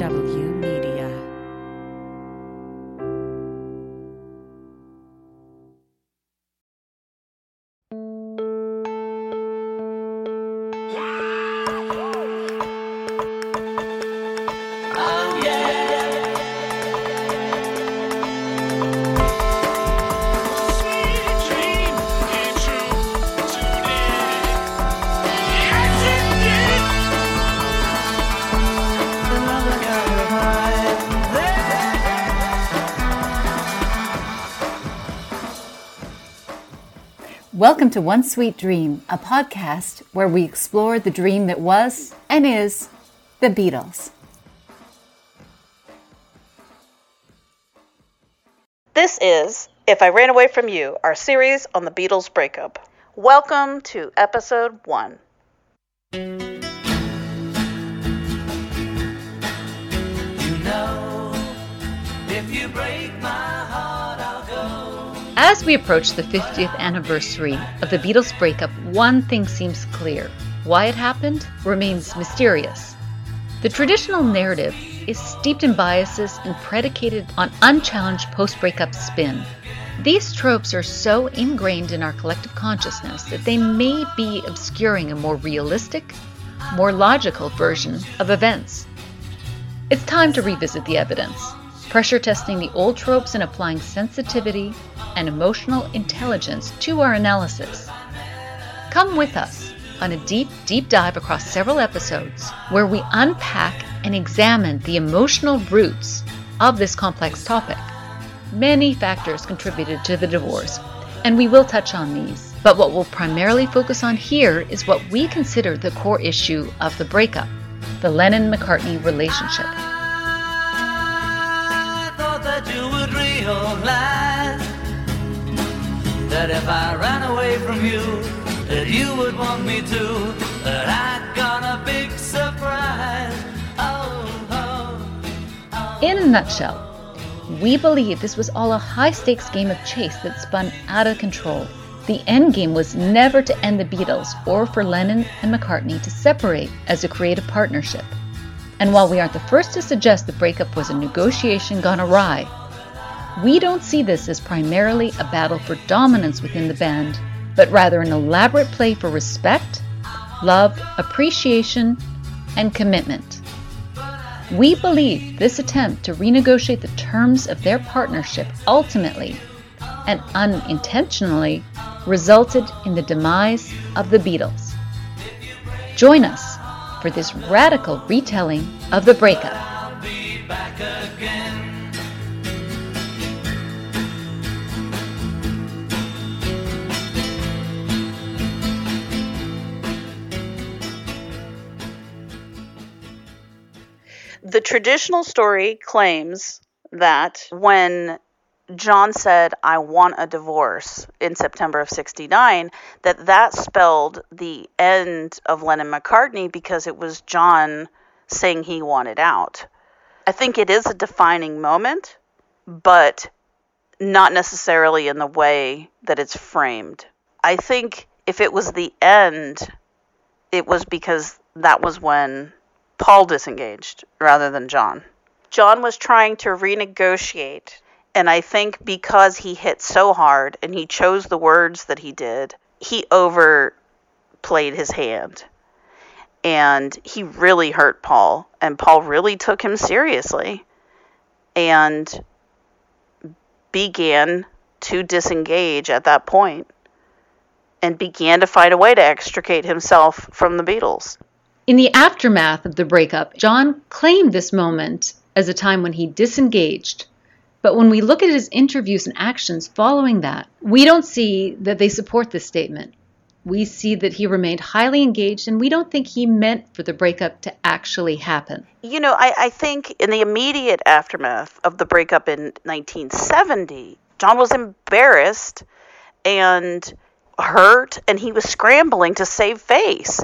W Welcome to One Sweet Dream, a podcast where we explore the dream that was and is the Beatles. This is If I Ran Away From You, our series on the Beatles breakup. Welcome to episode one. As we approach the 50th anniversary of the Beatles' breakup, one thing seems clear. Why it happened remains mysterious. The traditional narrative is steeped in biases and predicated on unchallenged post breakup spin. These tropes are so ingrained in our collective consciousness that they may be obscuring a more realistic, more logical version of events. It's time to revisit the evidence, pressure testing the old tropes and applying sensitivity and emotional intelligence to our analysis. Come with us on a deep, deep dive across several episodes where we unpack and examine the emotional roots of this complex topic. Many factors contributed to the divorce, and we will touch on these. But what we'll primarily focus on here is what we consider the core issue of the breakup the Lennon McCartney relationship. That if I ran away from you, that you would want me to. That I got a big surprise. Oh, oh, oh, In a nutshell, we believe this was all a high stakes game of chase that spun out of control. The end game was never to end the Beatles or for Lennon and McCartney to separate as a creative partnership. And while we aren't the first to suggest the breakup was a negotiation gone awry, we don't see this as primarily a battle for dominance within the band, but rather an elaborate play for respect, love, appreciation, and commitment. We believe this attempt to renegotiate the terms of their partnership ultimately and unintentionally resulted in the demise of the Beatles. Join us for this radical retelling of the breakup. The traditional story claims that when John said, I want a divorce in September of 69, that that spelled the end of Lennon McCartney because it was John saying he wanted out. I think it is a defining moment, but not necessarily in the way that it's framed. I think if it was the end, it was because that was when Paul disengaged rather than John. John was trying to renegotiate, and I think because he hit so hard and he chose the words that he did, he overplayed his hand. And he really hurt Paul, and Paul really took him seriously and began to disengage at that point and began to find a way to extricate himself from the Beatles. In the aftermath of the breakup, John claimed this moment as a time when he disengaged. But when we look at his interviews and actions following that, we don't see that they support this statement. We see that he remained highly engaged, and we don't think he meant for the breakup to actually happen. You know, I, I think in the immediate aftermath of the breakup in 1970, John was embarrassed and hurt, and he was scrambling to save face.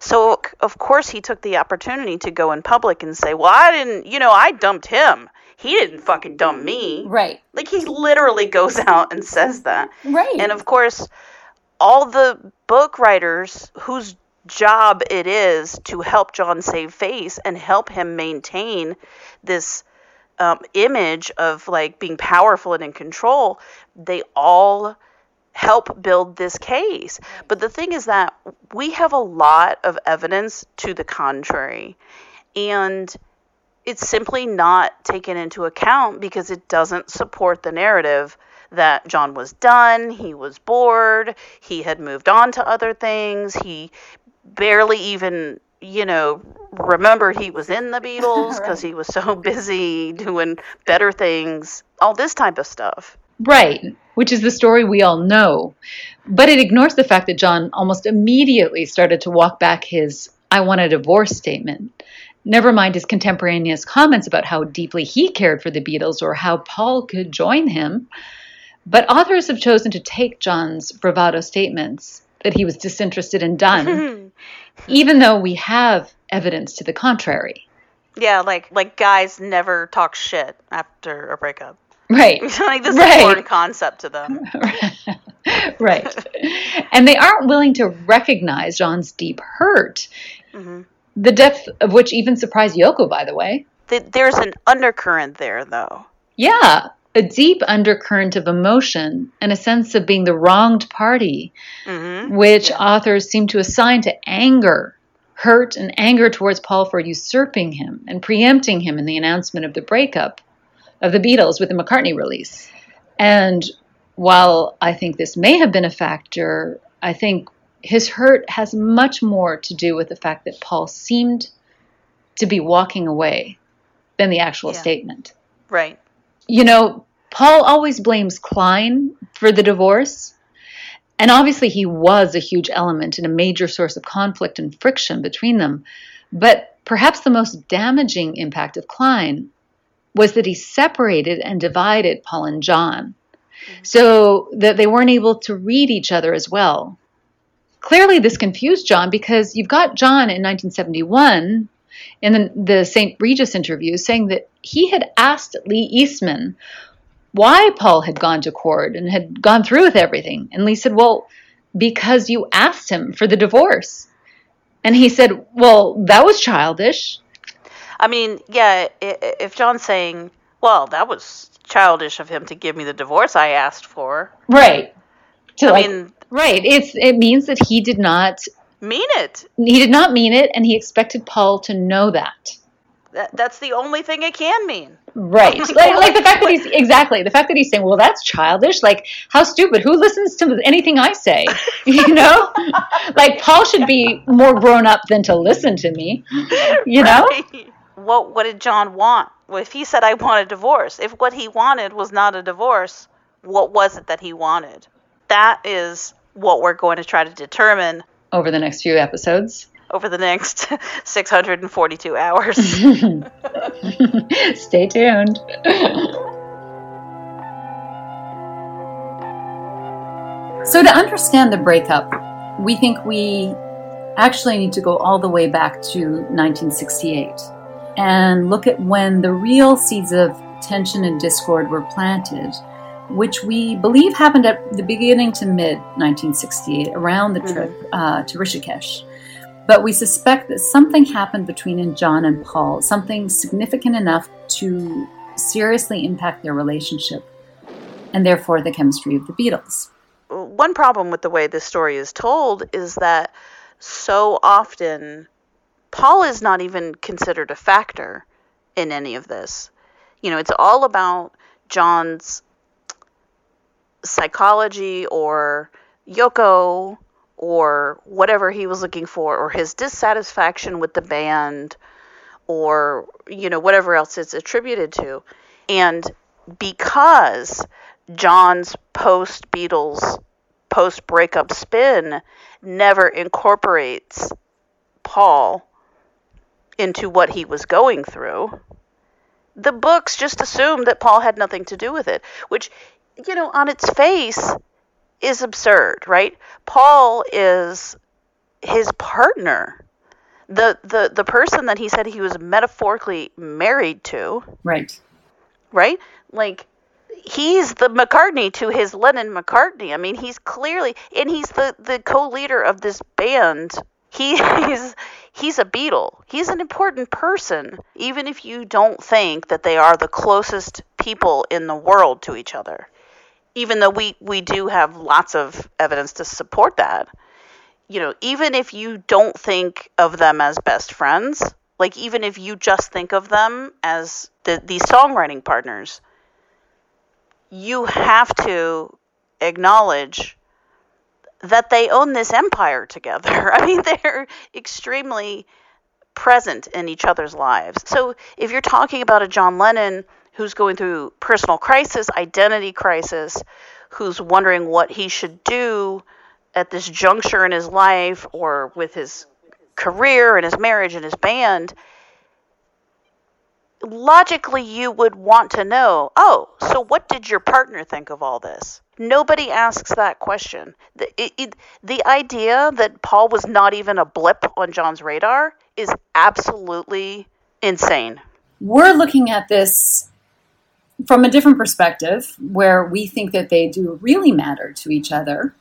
So, of course, he took the opportunity to go in public and say, Well, I didn't, you know, I dumped him. He didn't fucking dump me. Right. Like, he literally goes out and says that. Right. And of course, all the book writers whose job it is to help John save face and help him maintain this um, image of like being powerful and in control, they all help build this case. But the thing is that we have a lot of evidence to the contrary. And it's simply not taken into account because it doesn't support the narrative that John was done, he was bored, he had moved on to other things, he barely even, you know, remembered he was in the Beatles because right. he was so busy doing better things, all this type of stuff. Right, which is the story we all know. But it ignores the fact that John almost immediately started to walk back his I want a divorce statement. Never mind his contemporaneous comments about how deeply he cared for the Beatles or how Paul could join him. But authors have chosen to take John's bravado statements that he was disinterested and done, even though we have evidence to the contrary. Yeah, like like guys never talk shit after a breakup. Right. like this right. is a foreign concept to them. right. And they aren't willing to recognize John's deep hurt. Mm-hmm. The depth of which even surprised Yoko, by the way. There's an undercurrent there, though. Yeah a deep undercurrent of emotion and a sense of being the wronged party, mm-hmm. which yeah. authors seem to assign to anger, hurt, and anger towards Paul for usurping him and preempting him in the announcement of the breakup of the Beatles with the McCartney release. And while I think this may have been a factor, I think his hurt has much more to do with the fact that Paul seemed to be walking away than the actual yeah. statement. Right you know, Paul always blames Klein for the divorce. And obviously, he was a huge element and a major source of conflict and friction between them. But perhaps the most damaging impact of Klein was that he separated and divided Paul and John mm-hmm. so that they weren't able to read each other as well. Clearly, this confused John because you've got John in 1971 in the, the St. Regis interview saying that he had asked Lee Eastman why Paul had gone to court and had gone through with everything. And Lee said, Well, because you asked him for the divorce. And he said, Well, that was childish. I mean, yeah, if John's saying, Well, that was childish of him to give me the divorce I asked for. Right. To I like, mean, right. It's it means that he did not mean it. He did not mean it, and he expected Paul to know that. That, that's the only thing it can mean. Right. like, like the fact that he's exactly the fact that he's saying, "Well, that's childish." Like, how stupid? Who listens to anything I say? You know, like Paul should be more grown up than to listen to me. You know. Right. What What did John want? Well, if he said, "I want a divorce," if what he wanted was not a divorce, what was it that he wanted? That is what we're going to try to determine over the next few episodes. Over the next 642 hours. Stay tuned. So, to understand the breakup, we think we actually need to go all the way back to 1968 and look at when the real seeds of tension and discord were planted which we believe happened at the beginning to mid 1968, around the trip mm-hmm. uh, to Rishikesh. But we suspect that something happened between John and Paul, something significant enough to seriously impact their relationship, and therefore the chemistry of the Beatles. One problem with the way this story is told is that so often Paul is not even considered a factor in any of this. You know, it's all about John's psychology or Yoko or whatever he was looking for, or his dissatisfaction with the band, or you know whatever else it's attributed to, and because John's post Beatles post breakup spin never incorporates Paul into what he was going through. The books just assume that Paul had nothing to do with it, which you know, on its face is absurd, right? Paul is his partner. The the the person that he said he was metaphorically married to. Right. Right? Like he's the McCartney to his Lennon McCartney. I mean, he's clearly and he's the the co-leader of this band he's he's a Beatle. He's an important person, even if you don't think that they are the closest people in the world to each other. Even though we, we do have lots of evidence to support that. You know, even if you don't think of them as best friends, like even if you just think of them as the, these songwriting partners, you have to acknowledge that they own this empire together. I mean, they're extremely present in each other's lives. So if you're talking about a John Lennon who's going through personal crisis, identity crisis, who's wondering what he should do at this juncture in his life or with his career and his marriage and his band, logically you would want to know oh, so what did your partner think of all this? Nobody asks that question. The, it, it, the idea that Paul was not even a blip on John's radar is absolutely insane. We're looking at this from a different perspective where we think that they do really matter to each other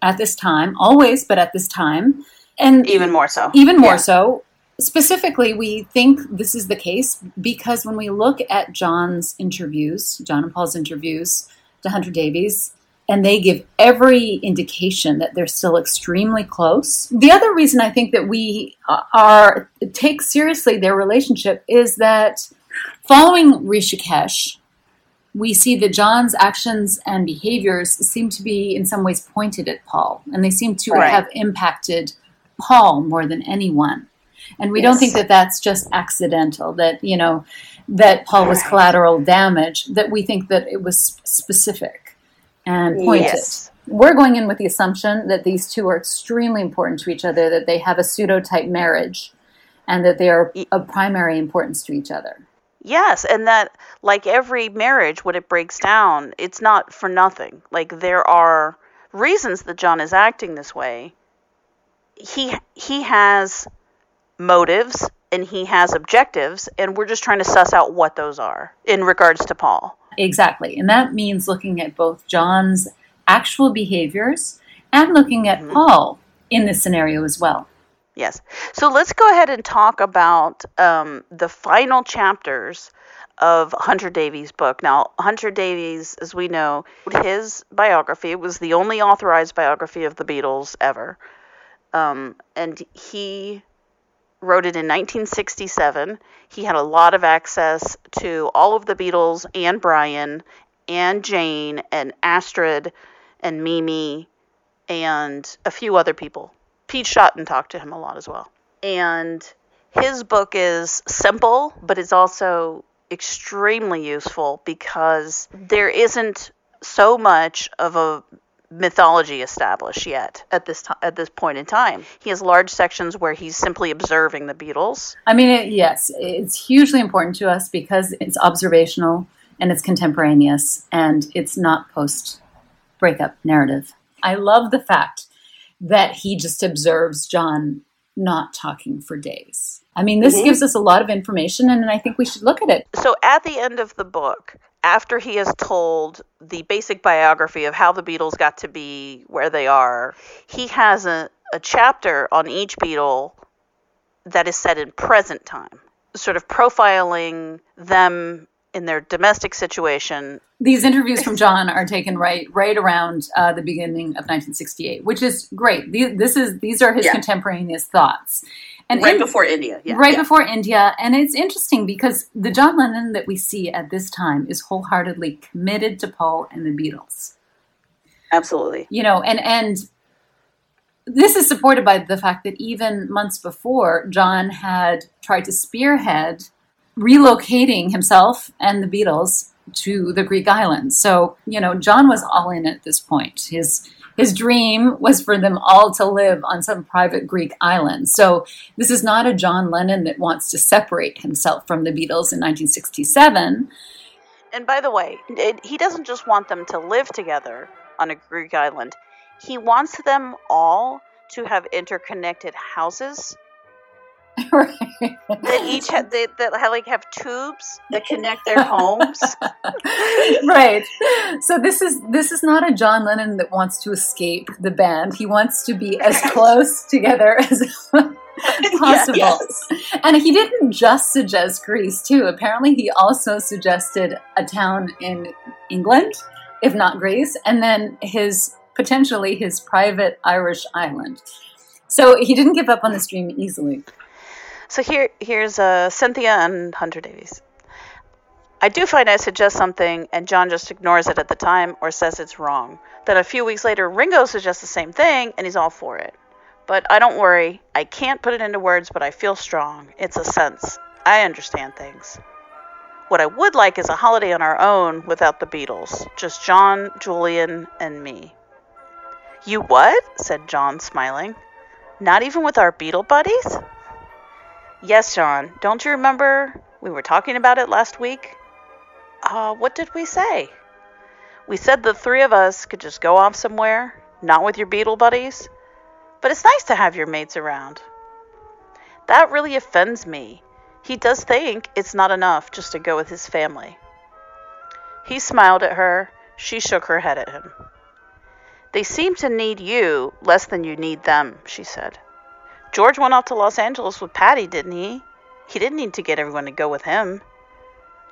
at this time, always, but at this time. And even more so. Even more yeah. so specifically, we think this is the case because when we look at John's interviews, John and Paul's interviews to Hunter Davies, and they give every indication that they're still extremely close. The other reason I think that we uh, are take seriously their relationship is that following Rishikesh, we see that John's actions and behaviors seem to be in some ways pointed at Paul, and they seem to right. have impacted Paul more than anyone. And we yes. don't think that that's just accidental, that, you know, that Paul was collateral damage, that we think that it was specific and pointed. Yes. We're going in with the assumption that these two are extremely important to each other, that they have a pseudo-type marriage, and that they are of primary importance to each other. Yes, and that like every marriage when it breaks down, it's not for nothing. Like there are reasons that John is acting this way. He he has motives and he has objectives, and we're just trying to suss out what those are in regards to Paul. Exactly. And that means looking at both John's actual behaviors and looking at mm-hmm. Paul in this scenario as well. Yes. So let's go ahead and talk about um, the final chapters of Hunter Davies' book. Now, Hunter Davies, as we know, his biography was the only authorized biography of the Beatles ever. Um, and he wrote it in 1967. He had a lot of access to all of the Beatles and Brian and Jane and Astrid and Mimi and a few other people. Pete Shotton talked to him a lot as well. And his book is simple, but it's also extremely useful because there isn't so much of a mythology established yet at this time at this point in time. He has large sections where he's simply observing the Beatles. I mean, it, yes, it's hugely important to us because it's observational and it's contemporaneous and it's not post breakup narrative. I love the fact that he just observes John not talking for days. I mean, this mm-hmm. gives us a lot of information and I think we should look at it. So at the end of the book, after he has told the basic biography of how the Beatles got to be where they are, he has a, a chapter on each Beatle that is set in present time, sort of profiling them in their domestic situation. These interviews from John are taken right right around uh, the beginning of 1968, which is great. This is these are his yeah. contemporaneous thoughts, and right in, before India, yeah, right yeah. before India, and it's interesting because the John Lennon that we see at this time is wholeheartedly committed to Paul and the Beatles. Absolutely, you know, and and this is supported by the fact that even months before, John had tried to spearhead relocating himself and the Beatles to the Greek islands. So, you know, John was all in at this point. His his dream was for them all to live on some private Greek island. So this is not a John Lennon that wants to separate himself from the Beatles in 1967. And by the way, it, he doesn't just want them to live together on a Greek island. He wants them all to have interconnected houses right. that each have they, that have, like have tubes that connect their homes. right. So this is this is not a John Lennon that wants to escape the band. He wants to be as close together as possible. Yes. And he didn't just suggest Greece too. Apparently he also suggested a town in England, if not Greece, and then his potentially his private Irish island. So he didn't give up on this dream easily. So here, here's uh, Cynthia and Hunter Davies. I do find I suggest something and John just ignores it at the time or says it's wrong. Then a few weeks later, Ringo suggests the same thing and he's all for it. But I don't worry. I can't put it into words, but I feel strong. It's a sense. I understand things. What I would like is a holiday on our own without the Beatles. Just John, Julian, and me. You what? said John, smiling. Not even with our Beatle buddies? Yes, John. Don't you remember we were talking about it last week? Uh, what did we say? We said the three of us could just go off somewhere, not with your Beatle buddies. But it's nice to have your mates around. That really offends me. He does think it's not enough just to go with his family. He smiled at her. She shook her head at him. They seem to need you less than you need them, she said. George went off to Los Angeles with Pattie, didn't he? He didn't need to get everyone to go with him.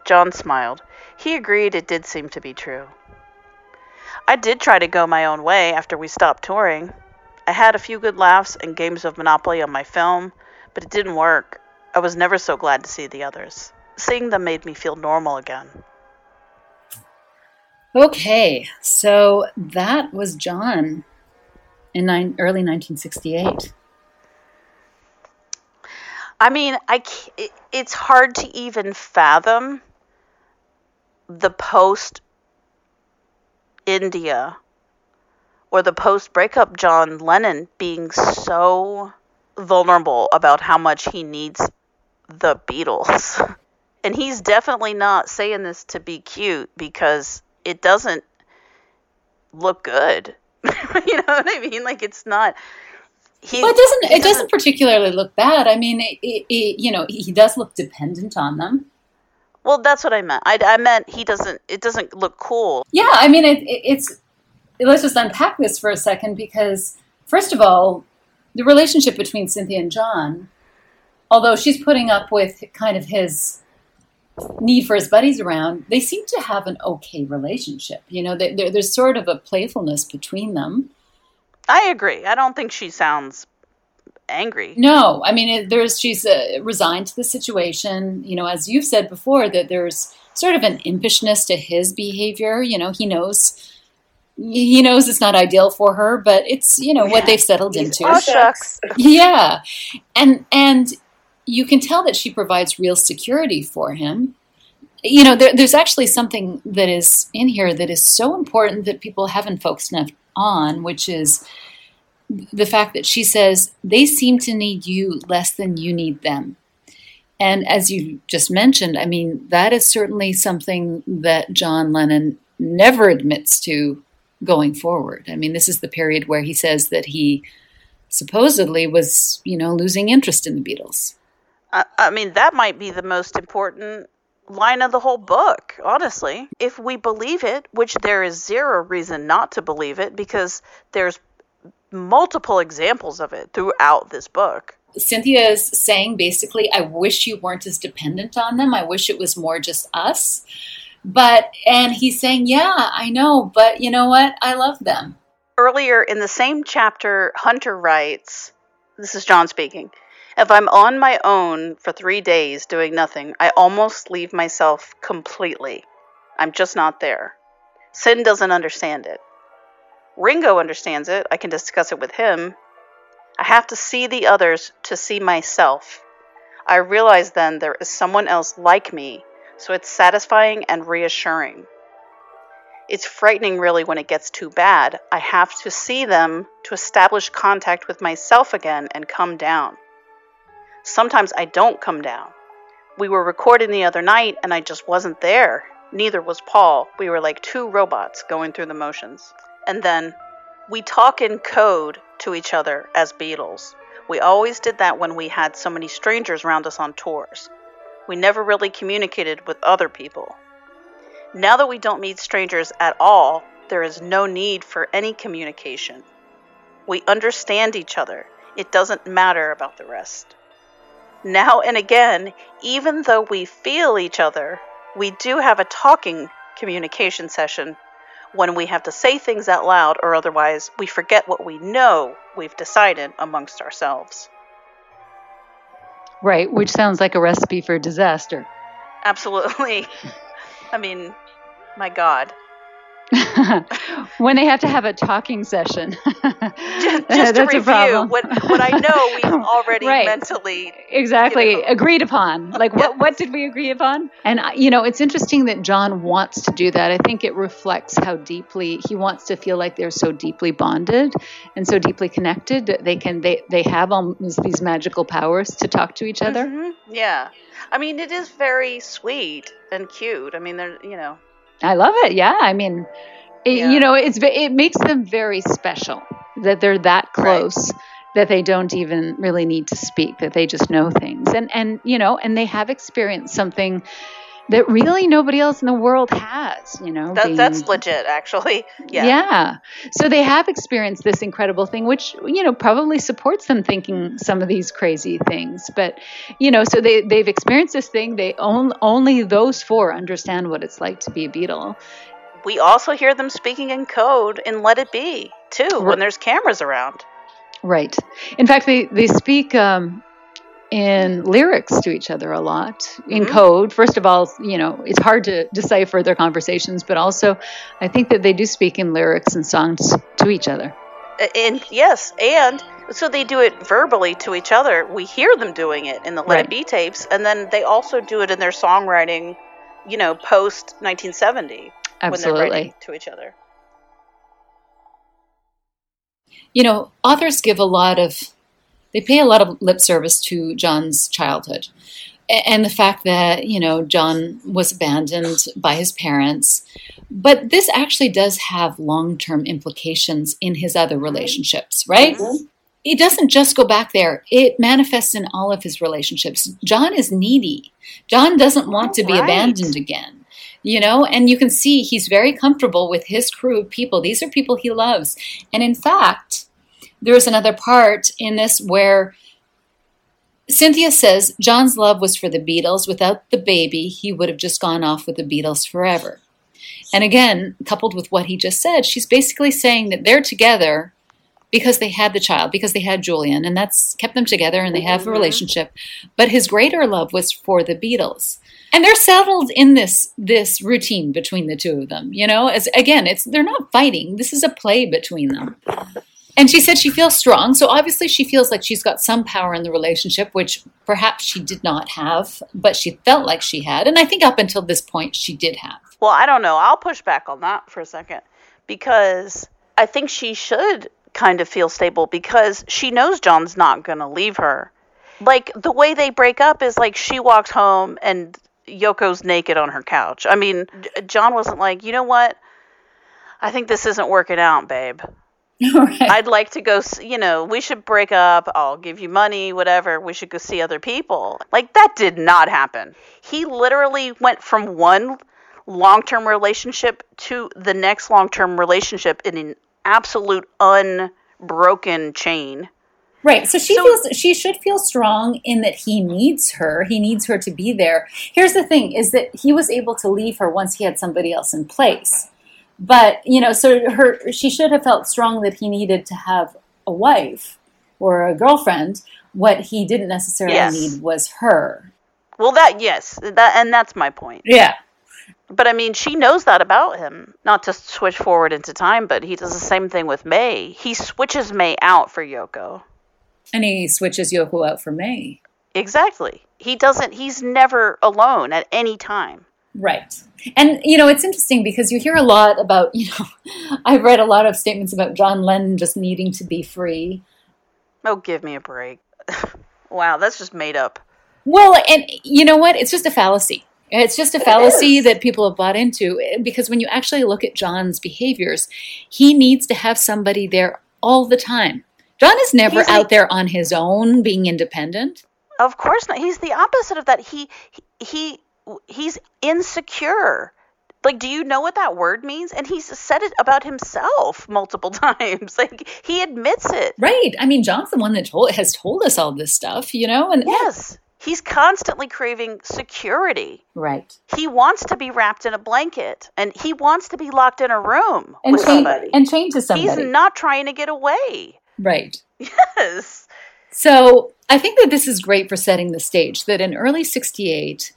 John smiled. He agreed it did seem to be true. I did try to go my own way after we stopped touring. I had a few good laughs and games of Monopoly on my film, but it didn't work. I was never so glad to see the others. Seeing them made me feel normal again. Okay, so that was John in early 1968. I mean, I it's hard to even fathom the post India or the post breakup John Lennon being so vulnerable about how much he needs the Beatles. And he's definitely not saying this to be cute because it doesn't look good. you know what I mean? Like it's not he Well, it doesn't. It doesn't particularly look bad. I mean, it, it, it, you know, he does look dependent on them. Well, that's what I meant. I, I meant he doesn't. It doesn't look cool. Yeah, I mean, it, it, it's. Let's just unpack this for a second because, first of all, the relationship between Cynthia and John, although she's putting up with kind of his need for his buddies around, they seem to have an okay relationship. You know, there- there's sort of a playfulness between them. I agree. I don't think she sounds angry. No, I mean, it, there's she's uh, resigned to the situation. You know, as you've said before, that there's sort of an impishness to his behavior. You know, he knows he knows it's not ideal for her, but it's you know what they've settled into. Oh shucks. yeah, and and you can tell that she provides real security for him. You know, there, there's actually something that is in here that is so important that people haven't focused enough on, which is the fact that she says they seem to need you less than you need them. And as you just mentioned, I mean, that is certainly something that John Lennon never admits to going forward. I mean, this is the period where he says that he supposedly was, you know, losing interest in the Beatles. I, I mean, that might be the most important line of the whole book, honestly. If we believe it, which there is zero reason not to believe it, because there's multiple examples of it throughout this book. Cynthia is saying basically, I wish you weren't as dependent on them. I wish it was more just us. But, and he's saying, yeah, I know, but you know what? I love them. Earlier in the same chapter, Hunter writes This is John speaking. If I'm on my own for three days doing nothing, I almost leave myself completely. I'm just not there. Cyn doesn't understand it. Ringo understands it. I can discuss it with him. I have to see the others to see myself. I realize then there is someone else like me, so it's satisfying and reassuring. It's frightening, really, when it gets too bad. I have to see them to establish contact with myself again and come down. Sometimes I don't come down. We were recording the other night and I just wasn't there. Neither was Paul. We were like two robots going through the motions. And then we talk in code to each other as Beatles. We always did that when we had so many strangers around us on tours. We never really communicated with other people. Now that we don't meet strangers at all, there is no need for any communication. We understand each other. It doesn't matter about the rest. Now and again, even though we feel each other, we do have a talking communication session when we have to say things out loud or otherwise we forget what we know we've decided amongst ourselves. Right, which sounds like a recipe for disaster. Absolutely. I mean, my God. when they have to have a talking session. just, just to review what, what I know we've already right. mentally exactly you know. agreed upon. Like what what did we agree upon? And uh, you know, it's interesting that John wants to do that. I think it reflects how deeply he wants to feel like they're so deeply bonded and so deeply connected that they can they they have almost these magical powers to talk to each other. Mm-hmm. Yeah. I mean, it is very sweet and cute. I mean, they're, you know, I love it. Yeah. I mean, it, yeah. you know, it's it makes them very special that they're that close right. that they don't even really need to speak, that they just know things. And and you know, and they have experienced something that really nobody else in the world has, you know. That, being, that's legit, actually. Yeah. Yeah. So they have experienced this incredible thing, which, you know, probably supports them thinking some of these crazy things. But, you know, so they, they've experienced this thing. They own, only those four understand what it's like to be a Beatle. We also hear them speaking in code in Let It Be, too, right. when there's cameras around. Right. In fact, they, they speak um, in lyrics to each other a lot in mm-hmm. code. First of all, you know, it's hard to decipher their conversations, but also I think that they do speak in lyrics and songs to each other. And yes, and so they do it verbally to each other. We hear them doing it in the Let right. It Be tapes, and then they also do it in their songwriting, you know, post 1970 when they're writing to each other. You know, authors give a lot of they pay a lot of lip service to John's childhood. And the fact that you know John was abandoned by his parents. But this actually does have long-term implications in his other relationships right? Mm-hmm. it doesn't just go back there. It manifests in all of his relationships. John is needy. John doesn't want to be right. abandoned again you know? And you can see he's very comfortable with his crew of people. These are people he loves. And in fact there's another part in this where Cynthia says John's love was for the Beatles. Without the baby, he would have just gone off with the Beatles forever. And again, coupled with what he just said, she's basically saying that they're together because they had the child, because they had Julian, and that's kept them together and they have a mm-hmm. relationship. But his greater love was for the Beatles. And they're settled in this this routine between the two of them. You know, as again, it's they're not fighting. This is a play between them. And she said she feels strong. So obviously, she feels like she's got some power in the relationship, which perhaps she did not have, but she felt like she had. And I think up until this point, she did have. Well, I don't know. I'll push back on that for a second because I think she should kind of feel stable because she knows John's not going to leave her. Like the way they break up is like she walks home and Yoko's naked on her couch. I mean, John wasn't like, you know what? I think this isn't working out, babe. Right. I'd like to go, you know, we should break up. I'll give you money, whatever. We should go see other people. Like, that did not happen. He literally went from one long term relationship to the next long term relationship in an absolute unbroken chain. Right. So she so, feels she should feel strong in that he needs her. He needs her to be there. Here's the thing is that he was able to leave her once he had somebody else in place but you know, so her she should have felt strong that he needed to have a wife or a girlfriend. What he didn't necessarily yes. need was her. Well, that yes, that and that's my point. Yeah. But I mean, she knows that about him. Not to switch forward into time, but he does the same thing with May. He switches May out for Yoko. And he switches Yoko out for May. Exactly. He doesn't, he's never alone at any time. Right. And, you know, it's interesting because you hear a lot about, you know, I've read a lot of statements about John Lennon just needing to be free. Oh, give me a break. wow, that's just made up. Well, and you know what? It's just a fallacy. It's just a fallacy that people have bought into eh, because when you actually look at John's behaviors, he needs to have somebody there all the time John is never out there on his own being independent. Of course not. He's the opposite of that. He he he's insecure. Like, do you know what that word means? And he's said it about himself multiple times. Like, he admits it. Right. I mean, John's the one that told, has told us all this stuff, you know? And Yes. He's constantly craving security. Right. He wants to be wrapped in a blanket and he wants to be locked in a room And with chained, somebody. and chained to somebody. He's not trying to get away. right. Yes. So I think that this is great for setting the stage that in early 68,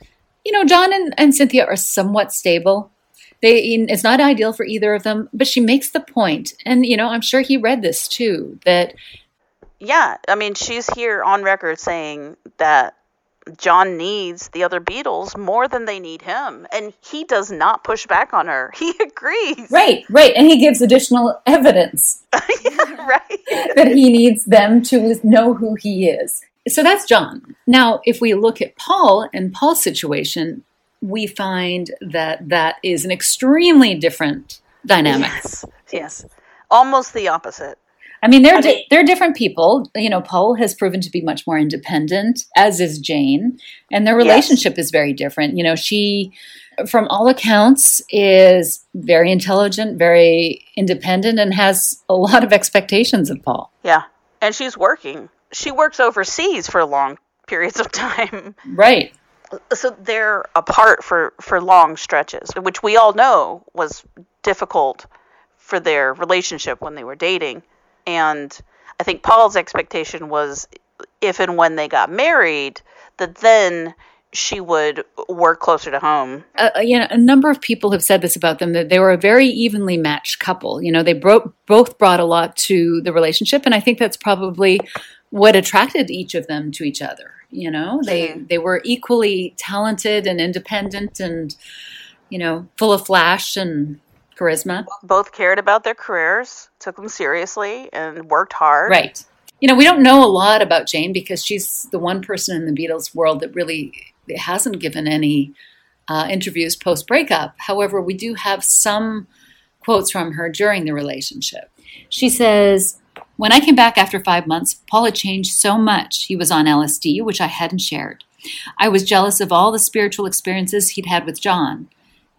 you know, John and, and Cynthia are somewhat stable. They, it's not ideal for either of them, but she makes the point, and you know, I'm sure he read this too, that Yeah. I mean, she's here on record saying that John needs the other Beatles more than they need him. And he does not push back on her. He agrees. right, right, and he gives additional evidence yeah, right. that he needs them to know who he is. So that's John. Now, if we look at Paul and Paul's situation, we find that that is an extremely different dynamic. Yes. Yes. Almost the opposite. I mean, they're I di- they're different people. You know, Paul has proven to be much more independent, as is Jane, and their Yes. relationship is very different. You know, she, from all accounts, is very intelligent, very independent, and has a lot of expectations of Paul. Yeah. And she's working. She works overseas for long periods of time. Right. so they're apart for for long stretches which we all know was difficult for their relationship when they were dating and i think paul's expectation was if and when they got married that then she would work closer to home uh, you know, a number of people have said this about them that they were a very evenly matched couple. You know, they bro- both brought a lot to the relationship, and I think that's probably what attracted each of them to each other. You know, they Mhm. they were equally talented and independent, and you know, full of flash and charisma. both cared about their careers took them seriously and worked hard Right. You know, we don't know a lot about Jane because she's the one person in the Beatles world that really hasn't given any uh, interviews post breakup. However, we do have some quotes from her during the relationship. She says, When I came back after five months, Paul had changed so much. He was on LSD, which I hadn't shared. I was jealous of all the spiritual experiences he'd had with John.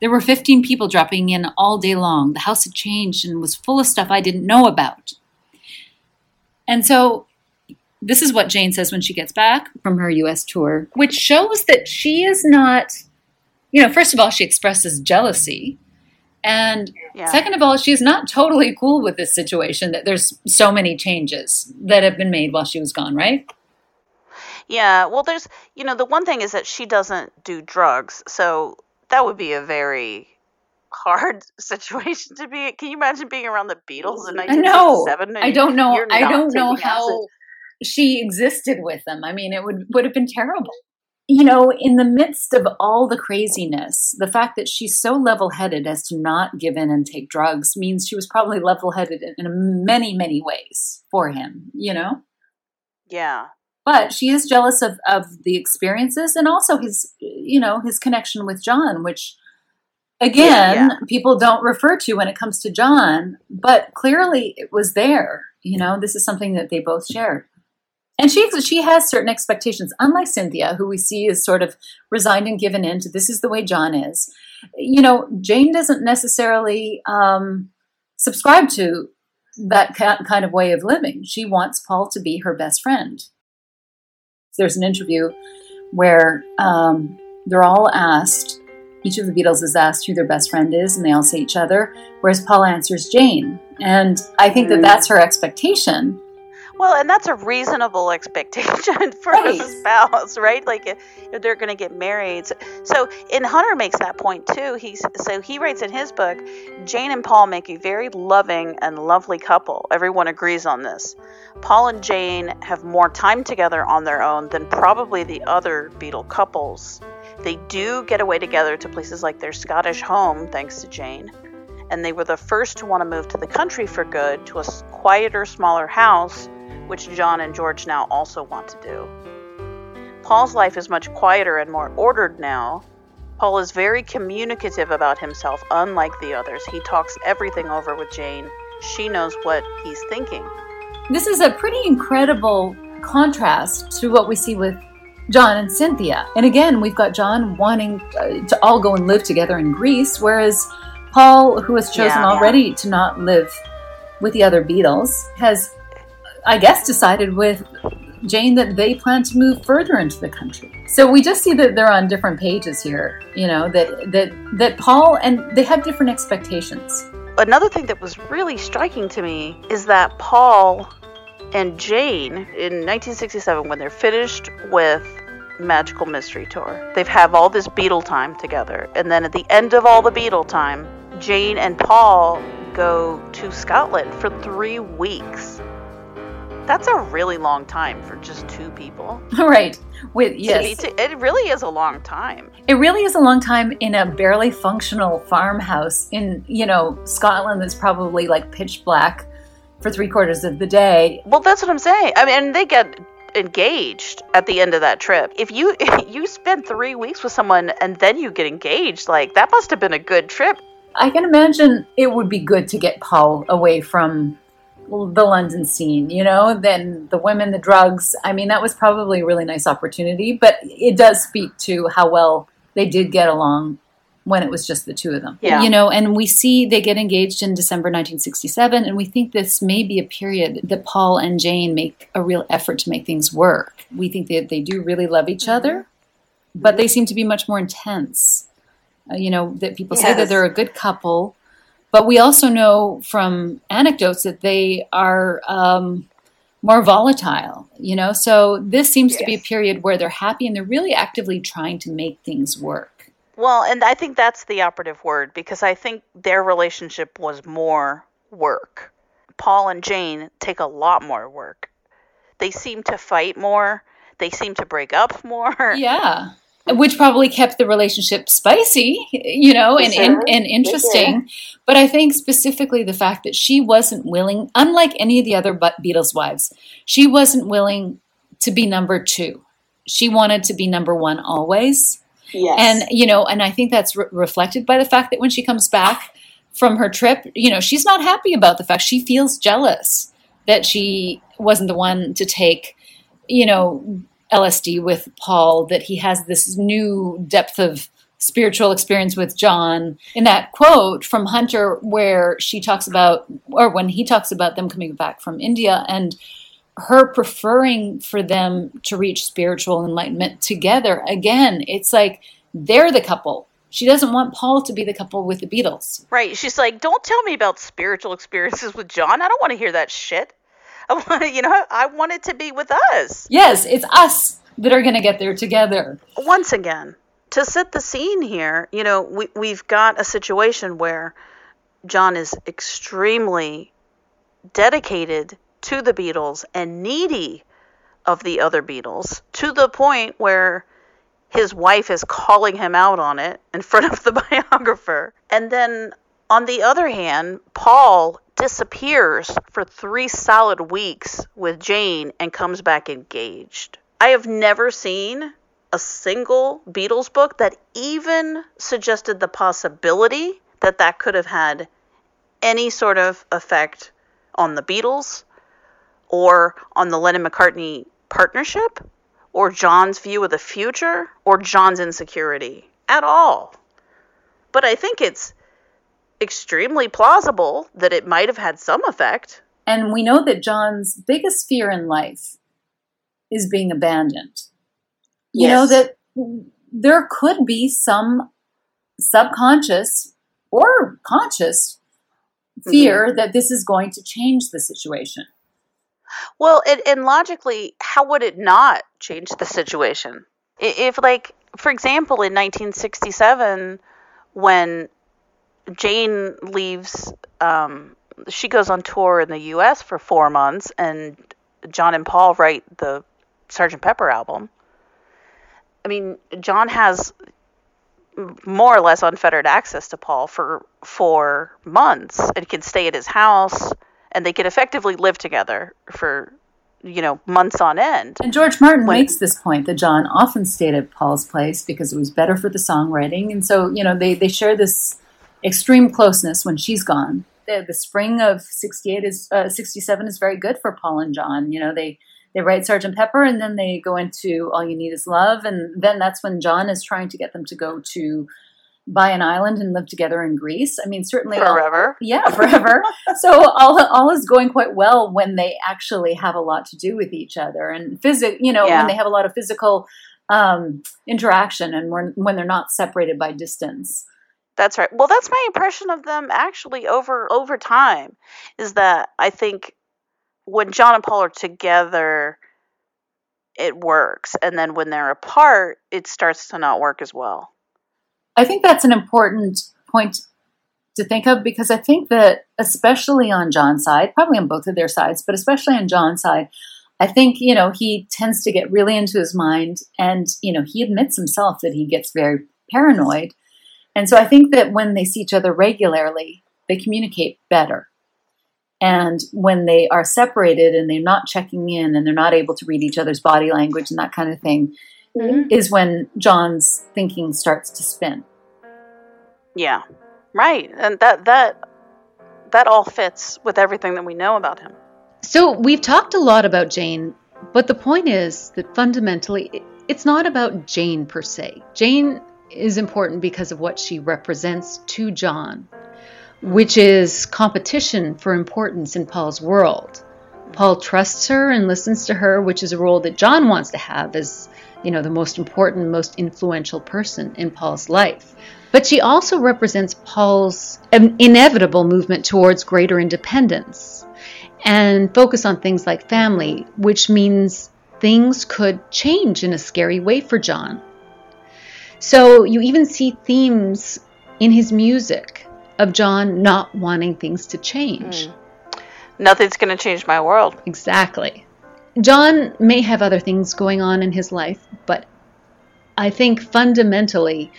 There were 15 people dropping in all day long. The house had changed and was full of stuff I didn't know about. And so this is what Jane says when she gets back from her US tour, which shows that she is not, you know, first of all, she expresses jealousy. And yeah second of all, she's not totally cool with this situation that there's so many changes that have been made while she was gone, right? Yeah, well, there's, you know, the one thing is that she doesn't do drugs, so that would be a very hard situation to be. Can you imagine being around the Beatles in I know. 1967? and I don't know. I don't know how acid? She existed with them. I mean, it would would have been terrible. You know, in the midst of all the craziness, the fact that she's so level-headed as to not give in and take drugs means she was probably level-headed in, in many, many ways for him. You know, Yeah, but she is jealous of of the experiences and also his, you know, his connection with John, which again Yeah. people don't refer to when it comes to John, but clearly it was there. You know, this is something that they both shared. And she she has certain expectations, unlike Cynthia, who we see is sort of resigned and given in to this is the way John is. You know, Jane doesn't necessarily um, subscribe to that ki- kind of way of living. She wants Paul to be her best friend. There's an interview where um, they're all asked, each of the Beatles is asked who their best friend is, and they all say each other, whereas Paul answers Jane. And I think that that's her expectation. Well, and that's a reasonable expectation for Right. a spouse, right? Like if, if they're going to get married. So, and Hunter makes that point too. He's so he writes in his book, Jane and Paul make a very loving and lovely couple. Everyone agrees on this. Paul and Jane have more time together on their own than probably the other Beatle couples. They do get away together to places like their Scottish home, thanks to Jane. And they were the first to want to move to the country for good, to a quieter, smaller house, which John and George now also want to do. Paul's life is much quieter and more ordered now. Paul is very communicative about himself, unlike the others. He talks everything over with Jane. She knows what he's thinking. This is a pretty incredible contrast to what we see with John and Cynthia. And again, we've got John wanting uh, to all go and live together in Greece, whereas Paul, who has chosen Yeah. already to not live with the other Beatles, has, I guess, decided with Jane that they plan to move further into the country. So we just see that they're on different pages here, you know, that that that Paul and they have different expectations. Another thing that was really striking to me is that Paul and Jane in 1967, when they're finished with Magical Mystery Tour, they've have all this Beatle time together, and then at the end of all the Beatle time, Jane and Paul go to Scotland for three weeks. That's a really long time for just two people. right. With yes. be to- it really is a long time. It really is a long time in a barely functional farmhouse in, you know, Scotland that's probably like pitch black for three quarters of the day. Well, that's what I'm saying. I mean, and they get engaged at the end of that trip. If you you spend three weeks with someone and then you get engaged, like that must have been a good trip. I can imagine it would be good to get Paul away from the London scene, you know, then the women, the drugs. I mean, that was probably a really nice opportunity, but it does speak to how well they did get along when it was just the two of them. Yeah. You know, and we see they get engaged in December 1967, and we think this may be a period that Paul and Jane make a real effort to make things work. We think that they do really love each other, but they seem to be much more intense. Uh, you know, that people say that they're a good couple, but we also know from anecdotes that they are um, more volatile, you know. So this seems to be a period where they're happy and they're really actively trying to make things work. Well, and I think that's the operative word because I think their relationship was more work. Paul and Jane take a lot more work. They seem to fight more. They seem to break up more. Yeah. Which probably kept the relationship spicy, you know, and, Sure. and, and interesting. But I think specifically the fact that she wasn't willing, unlike any of the other Beatles wives, she wasn't willing to be number two. She wanted to be number one always. Yes. And, you know, and I think that's re- reflected by the fact that when she comes back from her trip, you know, she's not happy about the fact she feels jealous that she wasn't the one to take, you know, LSD with Paul, that he has this new depth of spiritual experience with John. In that quote from Hunter, where she talks about, or when he talks about them coming back from India and her preferring for them to reach spiritual enlightenment together, again, it's like they're the couple. She doesn't want Paul to be the couple with the Beatles. Right. She's like, don't tell me about spiritual experiences with John. I don't want to hear that shit. I want you know, I want it to be with us. Yes, it's us that are going to get there together. once again, to set the scene here, you know, we, we've got a situation where John is extremely dedicated to the Beatles and needy of the other Beatles to the point where his wife is calling him out on it in front of the biographer. And then on the other hand, Paul disappears for three solid weeks with Jane and comes back engaged. I have never seen a single Beatles book that even suggested the possibility that that could have had any sort of effect on the Beatles or on the Lennon McCartney partnership or John's view of the future or John's insecurity at all. But I think it's extremely plausible that it might have had some effect. And we know that John's biggest fear in life is being abandoned. You know, that there could be some subconscious or conscious mm-hmm. fear that this is going to change the situation. Well, and, and logically, how would it not change the situation? If, like, for example, in 1967, when Jane leaves, um, she goes on tour in the U.S. for four months, and John and Paul write the Sgt. Pepper album. I mean, John has more or less unfettered access to Paul for four months and can stay at his house and they can effectively live together for you know months on end And George Martin When- makes this point that John often stayed at Paul's place because it was better for the songwriting. And so, you know, they, they share this extreme closeness when she's gone. the, the spring of 68 is uh, 67 is very good for Paul and John. You know, they they write Sergeant Pepper and then they go into All You Need Is Love, and then that's when John is trying to get them to go to buy an island and live together in Greece. I mean, certainly all- Forever. yeah, forever. so all all is going quite well when they actually have a lot to do with each other and physic. You know, Yeah. when they have a lot of physical um, interaction and when when they're not separated by distance. That's right. Well, that's my impression of them actually over over time is that I think when John and Paul are together it works and then when they're apart it starts to not work as well. I think that's an important point to think of because I think that especially on John's side, probably on both of their sides, but especially on John's side, I think, you know, he tends to get really into his mind and, you know, he admits himself that he gets very paranoid. And so I think that when they see each other regularly, they communicate better. And when they are separated and they're not checking in and they're not able to read each other's body language and that kind of thing, mm-hmm. is when John's thinking starts to spin. Yeah. Right. And that that that all fits with everything that we know about him. So we've talked a lot about Jane, but the point is that fundamentally it's not about Jane per se. Jane is important because of what she represents to John, which is competition for importance in Paul's world. Paul trusts her and listens to her, which is a role that John wants to have as, you know, the most important, most influential person in Paul's life. But she also represents Paul's inevitable movement towards greater independence and focus on things like family, which means things could change in a scary way for John. So you even see themes in his music of John not wanting things to change. Hmm. Nothing's going to change my world. Exactly. John may have other things going on in his life, but I think fundamentally,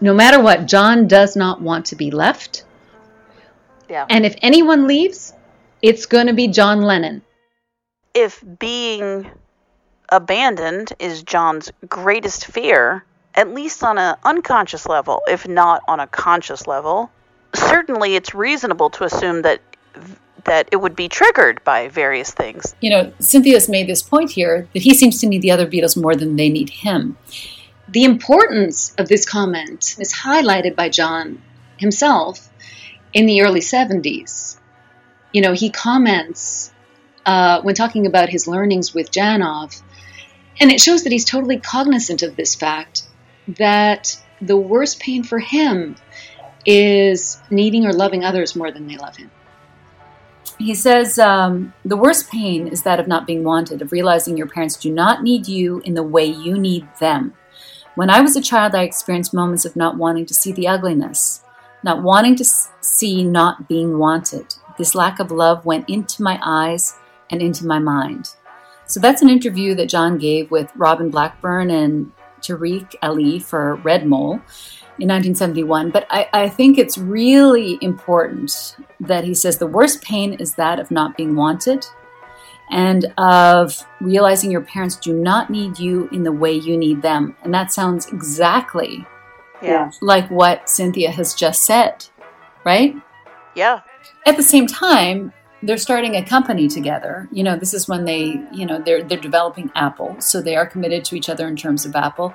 no matter what, John does not want to be left. Yeah. And if anyone leaves, it's going to be John Lennon. if being abandoned is John's greatest fear, at least on an unconscious level, if not on a conscious level, certainly it's reasonable to assume that that it would be triggered by various things. You know, Cynthia's made this point here that he seems to need the other Beatles more than they need him. The importance of this comment is highlighted by John himself in the early 70s. You know, he comments uh, when talking about his learnings with Janov, and it shows that he's totally cognizant of this fact that the worst pain for him is needing or loving others more than they love him. He says, um, The worst pain is that of not being wanted, of realizing your parents do not need you in the way you need them. When I was a child, I experienced moments of not wanting to see the ugliness, not wanting to see not being wanted. This lack of love went into my eyes and into my mind. So that's an interview that John gave with Robin Blackburn and Tariq Ali for Red Mole in 1971. But I, I think it's really important that he says the worst pain is that of not being wanted and of realizing your parents do not need you in the way you need them. And that sounds exactly Yeah. like what Cynthia has just said, right? Yeah. At the same time, they're starting a company together. You know, this is when they, you know, they're they're developing Apple, so they are committed to each other in terms of Apple.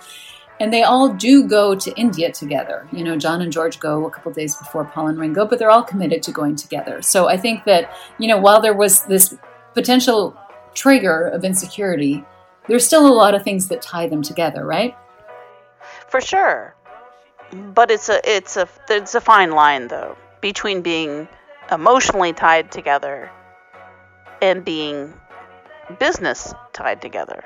And they all do go to India together. You know, John and George go a couple days before Paul and Ringo, but they're all committed to going together. So I think that, you know, while there was this potential trigger of insecurity, there's still a lot of things that tie them together, right? For sure. But it's a it's a it's a fine line though between being emotionally tied together and being business tied together.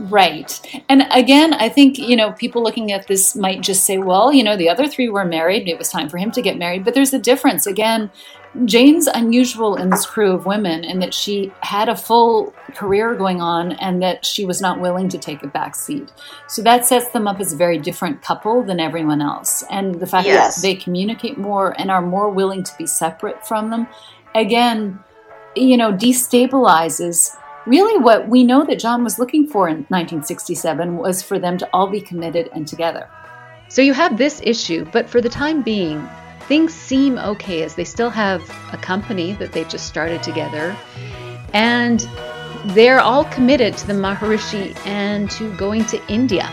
Right. And again, I think, you know, people looking at this might just say, well, you know, the other three were married. It was time for him to get married. But there's a difference. Again, Jane's unusual in this crew of women in that she had a full career going on and that she was not willing to take a back seat. So that sets them up as a very different couple than everyone else. And the fact Yes. that they communicate more and are more willing to be separate from them, again, you know, destabilizes really what we know that John was looking for in 1967 was for them to all be committed and together. So you have this issue, but for the time being, things seem okay as they still have a company that they've just started together. And they're all committed to the Maharishi and to going to India.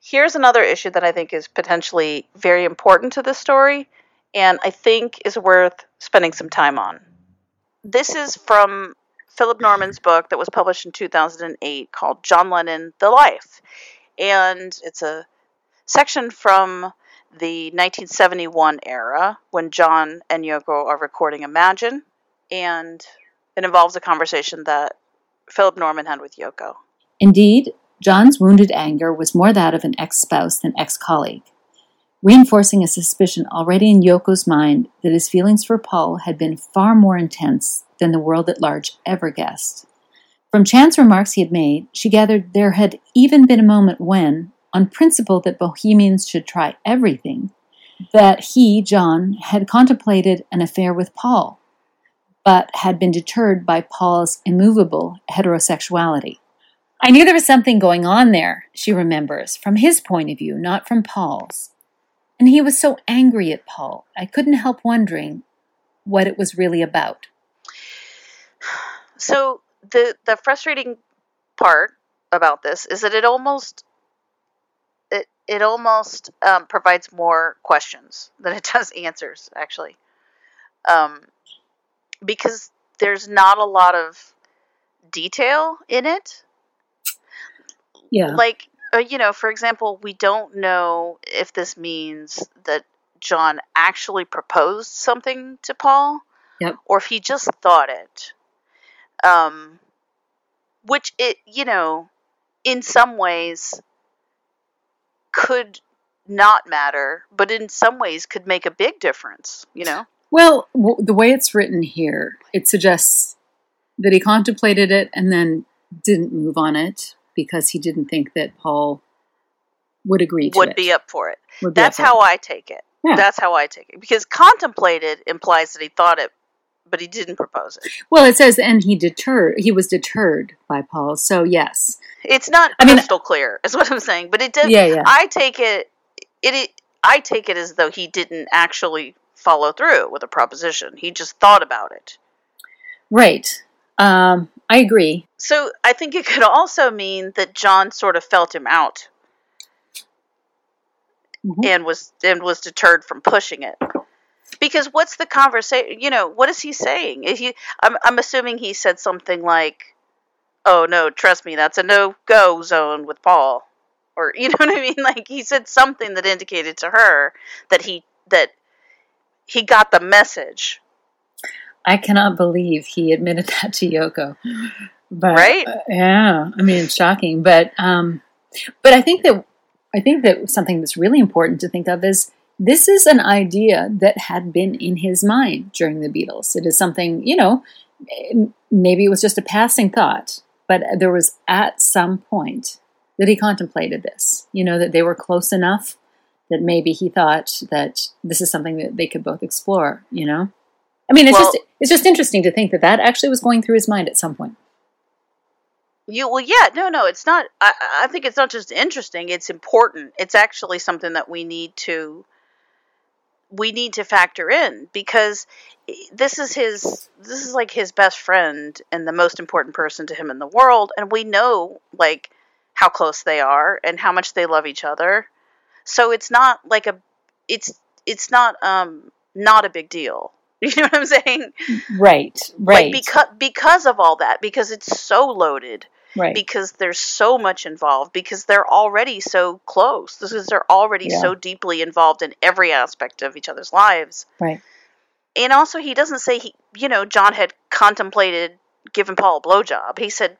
Here's another issue that I think is potentially very important to this story and I think is worth spending some time on. This is from Philip Norman's book that was published in 2008 called John Lennon The Life. And it's a section from the 1971 era when John and Yoko are recording Imagine. And it involves a conversation that Philip Norman had with Yoko. Indeed, John's wounded anger was more that of an ex spouse than ex colleague, reinforcing a suspicion already in Yoko's mind that his feelings for Paul had been far more intense than the world at large ever guessed. From chance remarks he had made, she gathered there had even been a moment when, on principle that bohemians should try everything, that he, John, had contemplated an affair with Paul, but had been deterred by Paul's immovable heterosexuality. I knew there was something going on there, she remembers, from his point of view, not from Paul's. And he was so angry at Paul, I couldn't help wondering what it was really about. So the the frustrating part about this is that it almost it it almost um, provides more questions than it does answers actually, um, because there's not a lot of detail in it. Yeah. Like uh, you know, for example, we don't know if this means that John actually proposed something to Paul, Yep. or if he just thought it. Um, which it you know, in some ways, could not matter, but in some ways could make a big difference. You know. Well, w- the way it's written here, it suggests that he contemplated it and then didn't move on it because he didn't think that Paul would agree to would it. be up for it. That's for it. how I take it. Yeah. That's how I take it. Because contemplated implies that he thought it, but he didn't propose it. Well, it says, and he deterred. He was deterred by Paul. So yes, It's not I mean- crystal clear, is what I'm saying. But it does. Yeah, yeah. I take it. It. it I take it as though he didn't actually follow through with a proposition. He just thought about it. right. Um, I agree. So I think it could also mean that John sort of felt him out Mhm. and was and was deterred from pushing it. Because what's the conversation? You know, what is he saying? Is he? I'm I'm assuming he said something like, "Oh no, trust me, that's a no go zone with Paul," or you know what I mean? Like he said something that indicated to her that he that he got the message. I cannot believe he admitted that to Yoko. But, Right? uh, yeah. I mean, it's shocking. But um, but I think that I think that something that's really important to think of is this is an idea that had been in his mind during the Beatles. It is something you know. Maybe it was just a passing thought, but there was at some point that he contemplated this. You know that they were close enough that maybe he thought that this is something that they could both explore. You know. I mean, it's Well- just it's just interesting to think that that actually was going through his mind at some point. You well, yeah, no, no, it's not. I, I think it's not just interesting; it's important. It's actually something that we need to we need to factor in because this is his this is like his best friend and the most important person to him in the world, and we know like how close they are and how much they love each other. So it's not like a it's it's not um not a big deal. You know what I'm saying? Right, right, Like because because of all that, because it's so loaded right. because there's so much involved because they're already so close because they're already Yeah. so deeply involved in every aspect of each other's lives right. and also he doesn't say he you know john had contemplated giving paul a blowjob he said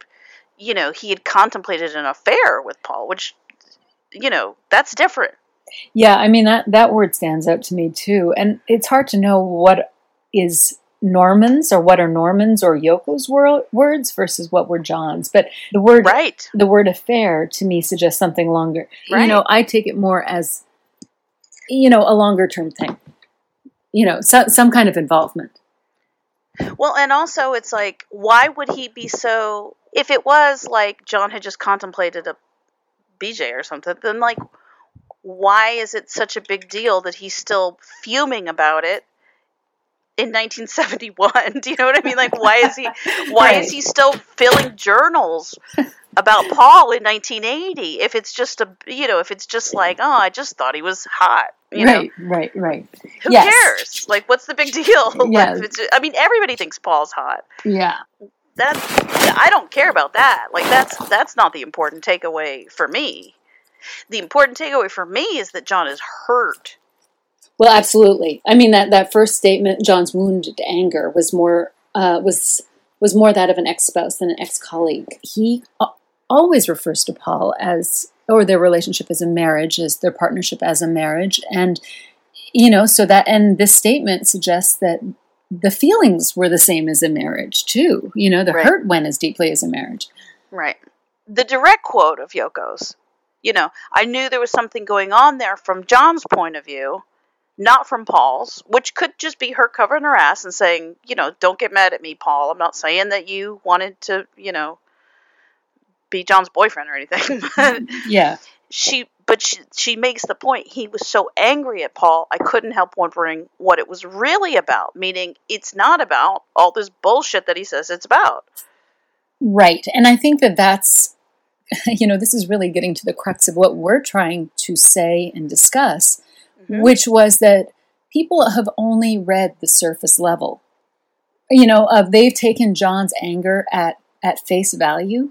you know he had contemplated an affair with paul which you know that's different Yeah, I mean that that word stands out to me too, and it's hard to know what is Norman's or what are Norman's or Yoko's wor- words versus what were John's. But the word right the word affair to me suggests something longer. You know, I take it more as you know a longer term thing. You know, so, some kind of involvement. Well, and also it's like, why would he be so? If it was like John had just contemplated a BJ or something, then like, why is it such a big deal that he's still fuming about it in 1971? Do you know what I mean? Like, why is he? Why Right. is he still filling journals about Paul in 1980? If it's just a, you know, if it's just like, oh, I just thought he was hot. You know, right, right, right. who Yes. cares? Like, what's the big deal? Like, Yeah. if it's- I mean, everybody thinks Paul's hot. Yeah. that's. I don't care about that. Like, that's that's not the important takeaway for me. The important takeaway for me is that John is hurt. Well, absolutely. I mean that that first statement, John's wounded anger, was more uh, was was more that of an ex spouse than an ex colleague. He always refers to Paul as or their relationship as a marriage, as their partnership as a marriage, and you know, so that and this statement suggests that the feelings were the same as a marriage too. You know, the Right. hurt went as deeply as a marriage. Right. The direct quote of Yoko's, you know, I knew there was something going on there from John's point of view, not from Paul's, which could just be her covering her ass and saying, you know, don't get mad at me, Paul. I'm not saying that you wanted to, you know, be John's boyfriend or anything. Yeah. she but she, she makes the point he was so angry at Paul, I couldn't help wondering what it was really about, meaning it's not about all this bullshit that he says it's about. Right. And I think that that's, you know, this is really getting to the crux of what we're trying to say and discuss, Mhm. which was that people have only read the surface level. You know, of they've taken John's anger at, at face value.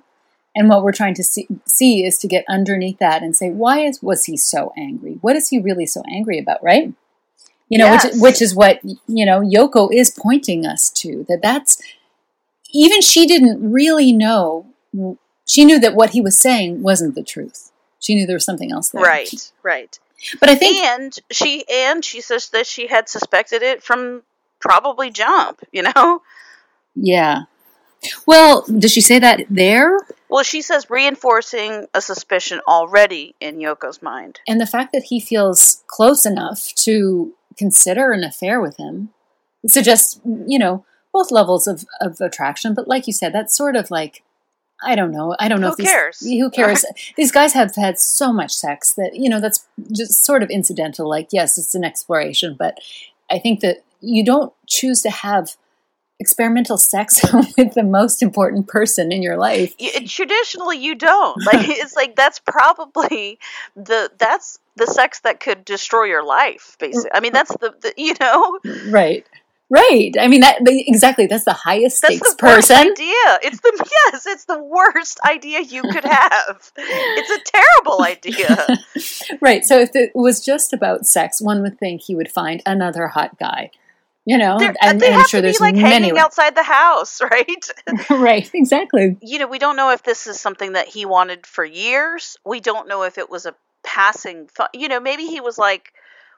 And what we're trying to see, see is to get underneath that and say, why is, was he so angry? What is he really so angry about, right? You know, Yes. which, which is what, you know, Yoko is pointing us to, that that's, even she didn't really know. She knew that what he was saying wasn't the truth. She knew there was something else there. Right, right. But I think and she and she says that she had suspected it from probably jump you know yeah. Well, does she say that there? well she says reinforcing a suspicion already in yoko's mind And the fact that he feels close enough to consider an affair with him suggests, you know, both levels of, of attraction. But like you said, that's sort of like, I don't know. I don't know Who if these, cares? Who cares? these guys have had so much sex that, you know, that's just sort of incidental. Like, yes, it's an exploration, but I think that you don't choose to have experimental sex with the most important person in your life. Traditionally you don't like it's like that's probably the that's the sex that could destroy your life basically i mean that's the, the you know Right. Right. I mean that the- exactly. That's the highest that's stakes the worst person. idea it's the yes it's the worst idea you could have it's a terrible idea Right. So if it was just about sex, one would think he would find another hot guy. You know, and, they and have I'm sure to be there's like hanging outside the house right right. Exactly. you know, we don't know if this is something that he wanted for years. We don't know if it was a passing thought. You know, maybe he was like,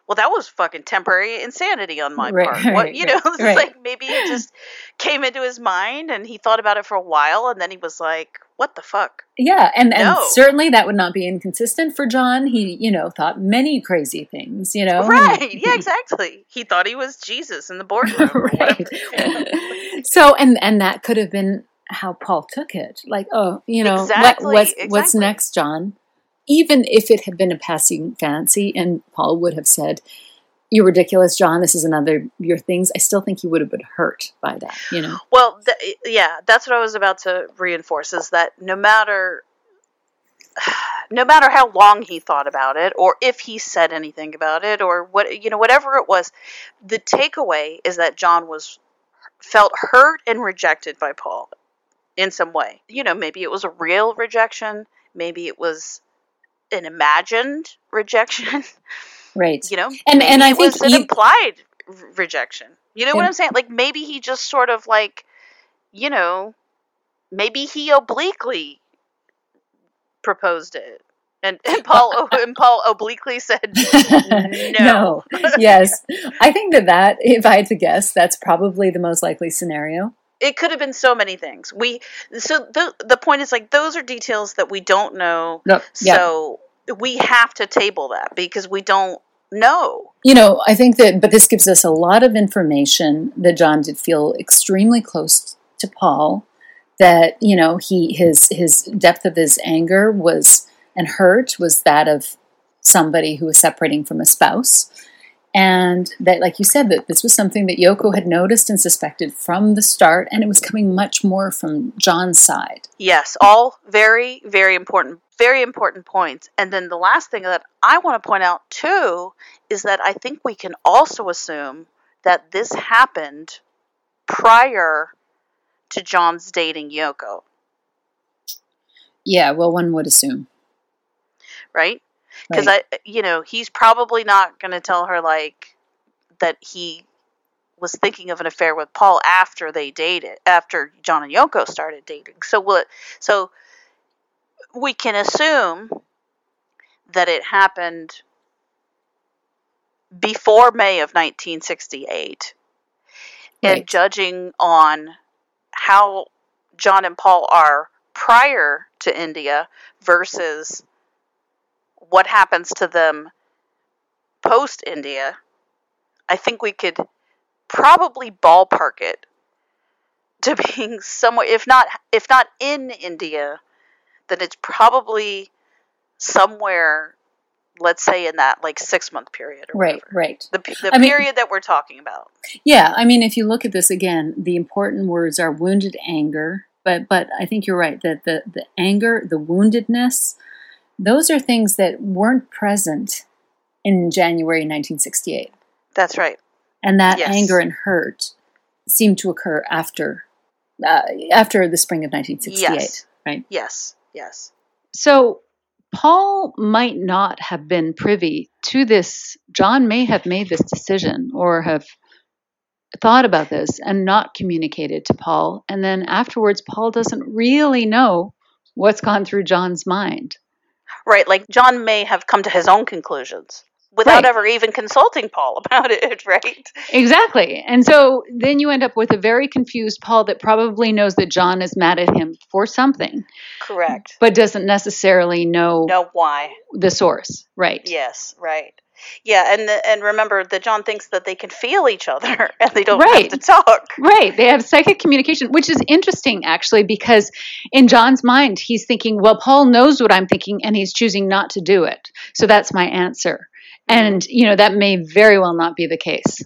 well, that was fucking temporary insanity on my Right, part. right, what, you right, know, it's like maybe it just came into his mind and he thought about it for a while and then he was like, what the fuck? Yeah, and and certainly that would not be inconsistent for John. He, you know, thought many crazy things. You know, Right. Yeah, exactly. He thought he was Jesus in the boardroom. right. so, and and that could have been how Paul took it. Like, oh, you know, Exactly, what, what's what's next, John? Even if it had been a passing fancy, and Paul would have said, "You're ridiculous, John. This is another your things." I still think he would have been hurt by that. You know, Well, th- yeah, that's what I was about to reinforce is that no matter no matter how long he thought about it or if he said anything about it or what you know whatever it was, the takeaway is that John was felt hurt and rejected by Paul in some way. You know, maybe it was a real rejection, maybe it was an imagined rejection, right? you know. And- and I think an you- implied rejection. You know what I'm saying? Like maybe he just sort of like, you know, maybe he obliquely proposed it, and, and Paul and Paul obliquely said no. yes, I think that that if I had to guess, that's probably the most likely scenario. It could have been so many things. We so the the point is like those are details that we don't know. No, yeah. So we have to table that because we don't know. You know, I think that, but this gives us a lot of information that John did feel extremely close to Paul. That you know, he his his depth of his anger was and hurt was that of somebody who was separating from a spouse, and that, like you said, that this was something that Yoko had noticed and suspected from the start, and it was coming much more from John's side. Yes, all very, very important, very important points. And then the last thing that I want to point out too is that I think we can also assume that this happened prior to John's dating Yoko, Yeah, well, one would assume. right? Because Right. I, you know, he's probably not going to tell her like that he was thinking of an affair with Paul after they dated, after John and Yoko started dating. So what? So we can assume that it happened before May of 1968. And judging on how John and Paul are prior to India versus what happens to them post India, I think we could probably ballpark it to being somewhere if not if not in India, then it's probably somewhere let's say in that like 6 month period or Right, whatever. right. The, the I mean- period that we're talking about. Yeah, I mean, if you look at this again, the important words are wounded anger. But but I think you're right that the the anger, the woundedness, those are things that weren't present in January 1968, That's right. and that Yes. anger and hurt seemed to occur after uh, after the spring of 1968. Yes. Right. Yes. Yes. So Paul might not have been privy to this. John may have made this decision or have thought about this and not communicated to Paul. And then afterwards, Paul doesn't really know what's gone through John's mind. Right, like John may have come to his own conclusions without Right. ever even consulting Paul about it, right? Exactly. And so then you end up with a very confused Paul that probably knows that John is mad at him for something, Correct. but doesn't necessarily know Know why? the source. Right. Yes, right. Yeah, and the, and remember that John thinks that they can feel each other and they don't Right. have to talk. Right. They have psychic communication, which is interesting actually, because in John's mind, he's thinking, well, Paul knows what I'm thinking and he's choosing not to do it. So that's my answer. Mm-hmm. And, you know, that may very well not be the case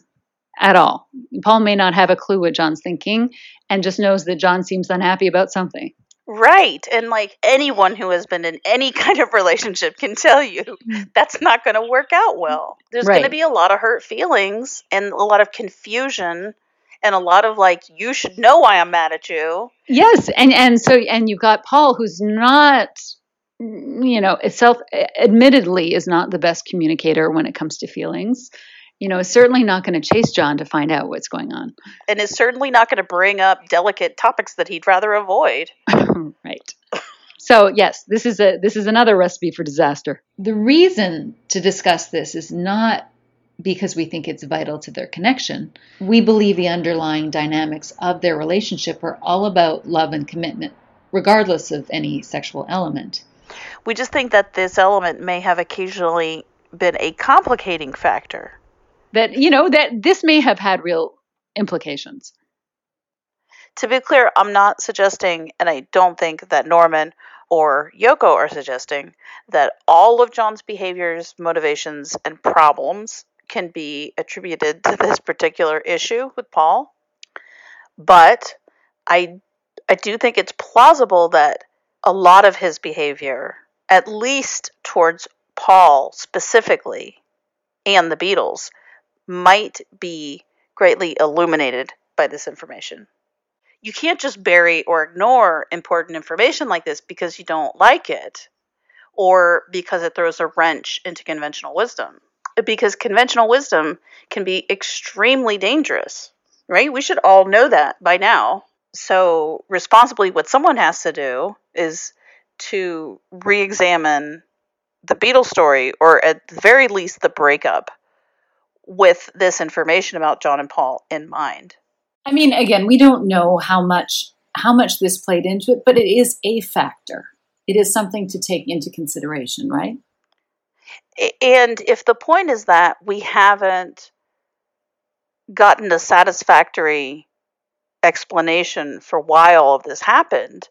at all. Paul may not have a clue what John's thinking and just knows that John seems unhappy about something. Right. And like anyone who has been in any kind of relationship can tell you, mm. that's not going to work out mm. well. There's going to be a lot of hurt feelings and a lot of confusion and a lot of like, you should know why I'm mad at you. Yes, and and so and you've got Paul, who's not, you know, self admittedly is not the best communicator when it comes to feelings. You know, is certainly not going to chase John to find out what's going on. and is certainly not going to bring up delicate topics that he'd rather avoid. right. So yes, this is a this is another recipe for disaster. The reason to discuss this is not because we think it's vital to their connection. We believe the underlying dynamics of their relationship are all about love and commitment, regardless of any sexual element. We just think that this element may have occasionally been a complicating factor. That you know that this may have had real implications. To be clear, I'm not suggesting, and I don't think that Norman or Yoko are suggesting, that all of John's behaviors, motivations, and problems can be attributed to this particular issue with Paul. But I, I do think it's plausible that a lot of his behavior, at least towards Paul specifically, and the Beatles, might be greatly illuminated by this information you can't just bury or ignore important information like this because you don't like it or because it throws a wrench into conventional wisdom. Because conventional wisdom can be extremely dangerous, right? We should all know that by now. So, responsibly, what someone has to do is to re examine the Beatles story, or at the very least, the breakup, with this information about John and Paul in mind. I mean, again, we don't know how much how much this played into it, but it is a factor. It is something to take into consideration, right? And if the point is that we haven't gotten a satisfactory explanation for why all of this happened,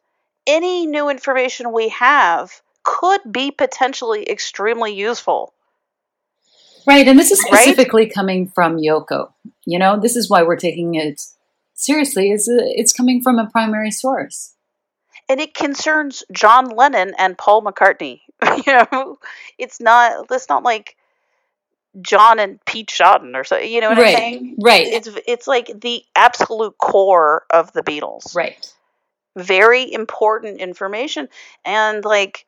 any new information we have could be potentially extremely useful. Right, and this is Right? specifically coming from Yoko. You know, this is why we're taking it seriously. Is uh, it's coming from a primary source. And it concerns John Lennon and Paul McCartney. you know, it's not it's not like John and Pete Shotton or so. You know what I'm right, saying? right, It's it's like the absolute core of the Beatles. right. very important information and like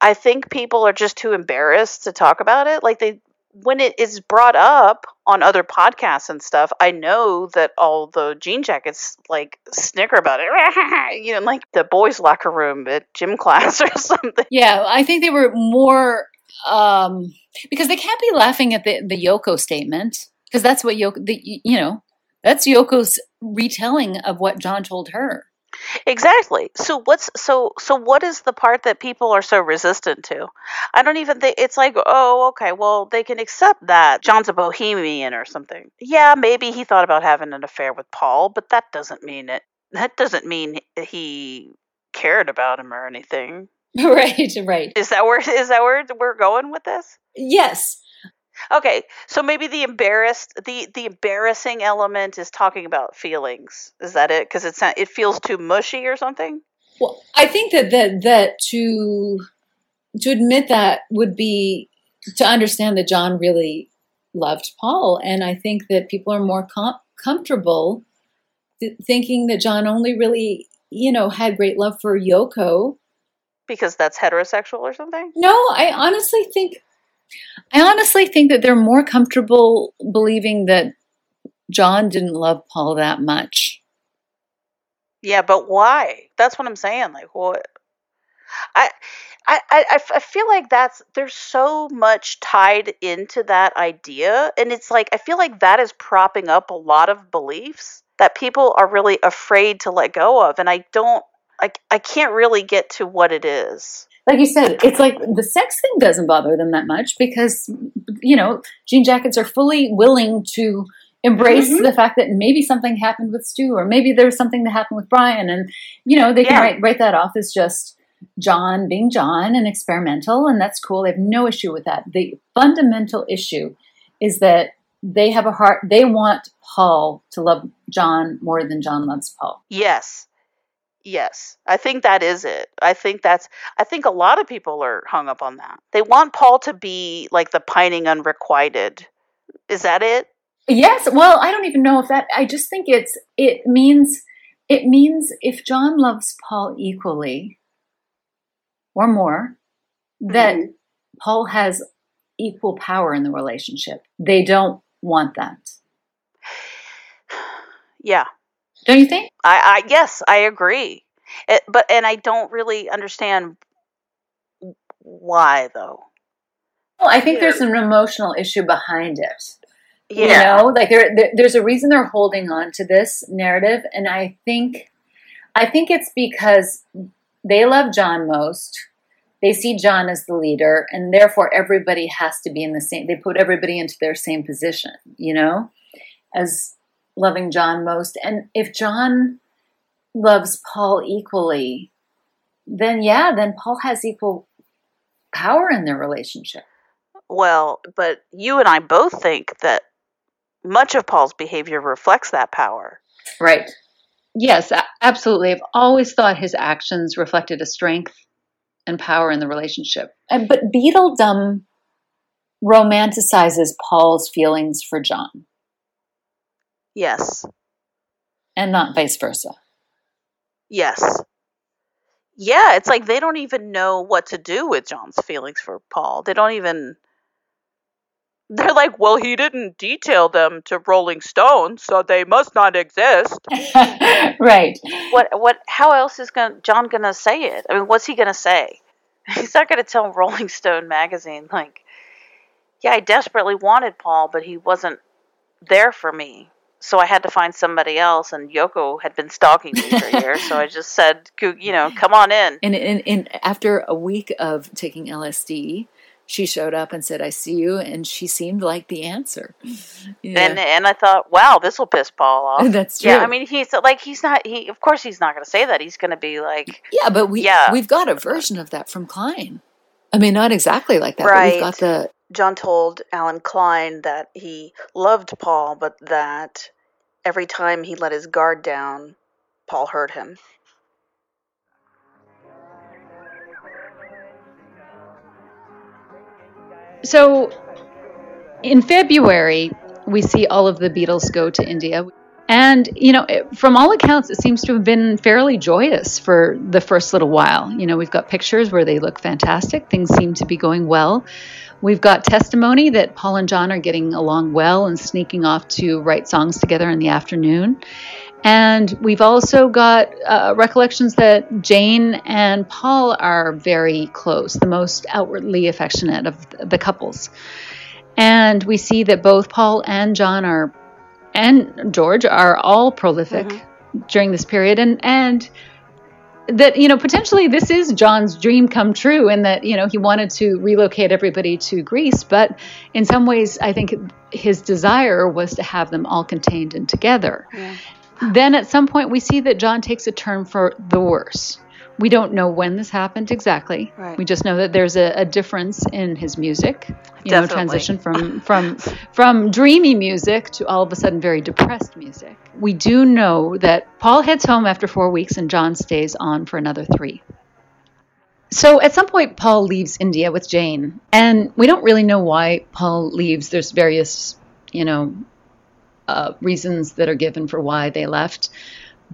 i think people are just too embarrassed to talk about it. Like they when it is brought up on other podcasts and stuff i know that all the jean jackets like snicker about it. You know like the boys locker room at gym class or something. Yeah, I think they were more um, because they can't be laughing at the the Yoko statement because that's what Yoko, the, you know, that's Yoko's retelling of what John told her. Exactly. So what's so so what is the part that people are so resistant to? I don't even think it's like oh okay well they can accept that john's a bohemian or something. Yeah maybe he thought about having an affair with paul but that doesn't mean it that doesn't mean he cared about him or anything. Right, right. is that where is that where we're going with this? Yes, okay so maybe the embarrassed the the embarrassing element is talking about feelings. Is that it? Because it's not it feels too mushy or something? Well, I think that that that to to admit that would be to understand that John really loved Paul, and I think that people are more com- comfortable th- thinking that John only really, you know, had great love for Yoko. because that's heterosexual or something? No, I honestly think, I honestly think that they're more comfortable believing that John didn't love Paul that much. Yeah, but why? That's what I'm saying. Like, what? I, I, I, I feel like that's there's so much tied into that idea, and it's like I feel like that is propping up a lot of beliefs that people are really afraid to let go of, and I don't, I, I can't really get to what it is. Like you said, it's like the sex thing doesn't bother them that much because, you know, jean jackets are fully willing to embrace Mhm. the fact that maybe something happened with Stu or maybe there's something that happened with Brian. And, you know, they can write, write that off as just John being John and experimental. And that's cool. They have no issue with that. The fundamental issue is that they have a heart, they want Paul to love John more than John loves Paul. Yes. Yes. I think that is it. I think that's I think a lot of people are hung up on that. They want Paul to be like the pining unrequited. Is that it? Yes, well, I don't even know if that I just think it's it means it means if John loves Paul equally or more that Mhm. Paul has equal power in the relationship. They don't want that. Yeah. Don't you think? I, I yes, I agree. It, but and I don't really understand why though. Well, I think there's an emotional issue behind it. Yeah. You know, like there, there there's a reason they're holding on to this narrative and I think I think it's because they love John most. They see John as the leader and therefore everybody has to be in the same they put everybody into their same position, you know, as loving John most. And if John loves Paul equally, then yeah, then Paul has equal power in their relationship. Well, but you and I both think that much of Paul's behavior reflects that power. Right. Yes, absolutely. I've always thought his actions reflected a strength and power in the relationship. And, but Beatledom romanticizes Paul's feelings for John Yes. and not vice versa. Yes. Yeah, it's like they don't even know what to do with John's feelings for Paul. They don't even They're like, "Well, he didn't detail them to Rolling Stone, so they must not exist." right. What what how else is gonna, John going to say it? I mean, what's he going to say? He's not going to tell Rolling Stone magazine like, "Yeah, I desperately wanted Paul, but he wasn't there for me." So I had to find somebody else, and Yoko had been stalking me for years. So I just said, "You know, come on in." And in, in after a week of taking LSD, she showed up and said, "I see you," and she seemed like the answer. Yeah. And and I thought, wow, this will piss Paul off. That's true. Yeah, I mean, he's like he's not. He of course he's not going to say that. He's going to be like, yeah, but we yeah. we've got a version of that from Klein. I mean, not exactly like that, right. but we've got the. John told Allen Klein that he loved Paul, but that every time he let his guard down, Paul hurt him. So in February, we see all of the Beatles go to India. And, you know, from all accounts, it seems to have been fairly joyous for the first little while. You know, we've got pictures where they look fantastic, things seem to be going well. We've got testimony that Paul and John are getting along well and sneaking off to write songs together in the afternoon. And we've also got uh, recollections that Jane and Paul are very close, the most outwardly affectionate of the couples. And we see that both Paul and John are, and George are all prolific mm-hmm. during this period. And, and that, you know, potentially this is John's dream come true in that, you know, he wanted to relocate everybody to Greece. But in some ways, I think his desire was to have them all contained and together. Yeah then at some point we see that John takes a turn for the worse. We don't know when this happened exactly. Right. We just know that there's a, a difference in his music. You Definitely. know, transition from from from dreamy music to all of a sudden very depressed music. We do know that Paul heads home after four weeks and John stays on for another three. So at some point, Paul leaves India with Jane, and we don't really know why Paul leaves. There's various, you know, uh, reasons that are given for why they left.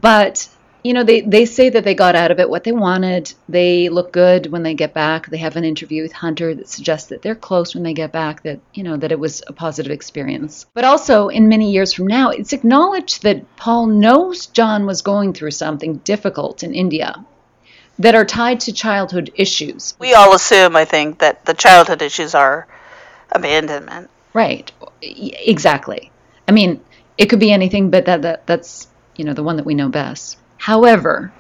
But you know, they, they say that they got out of it what they wanted. They look good when they get back. They have an interview with Hunter that suggests that they're close when they get back, that, you know, that it was a positive experience. But also, in many years from now, it's acknowledged that Paul knows John was going through something difficult in India that are tied to childhood issues. We all assume, I think, that the childhood issues are abandonment. Right. Exactly. I mean, it could be anything, but that, that that's you know the one that we know best. However,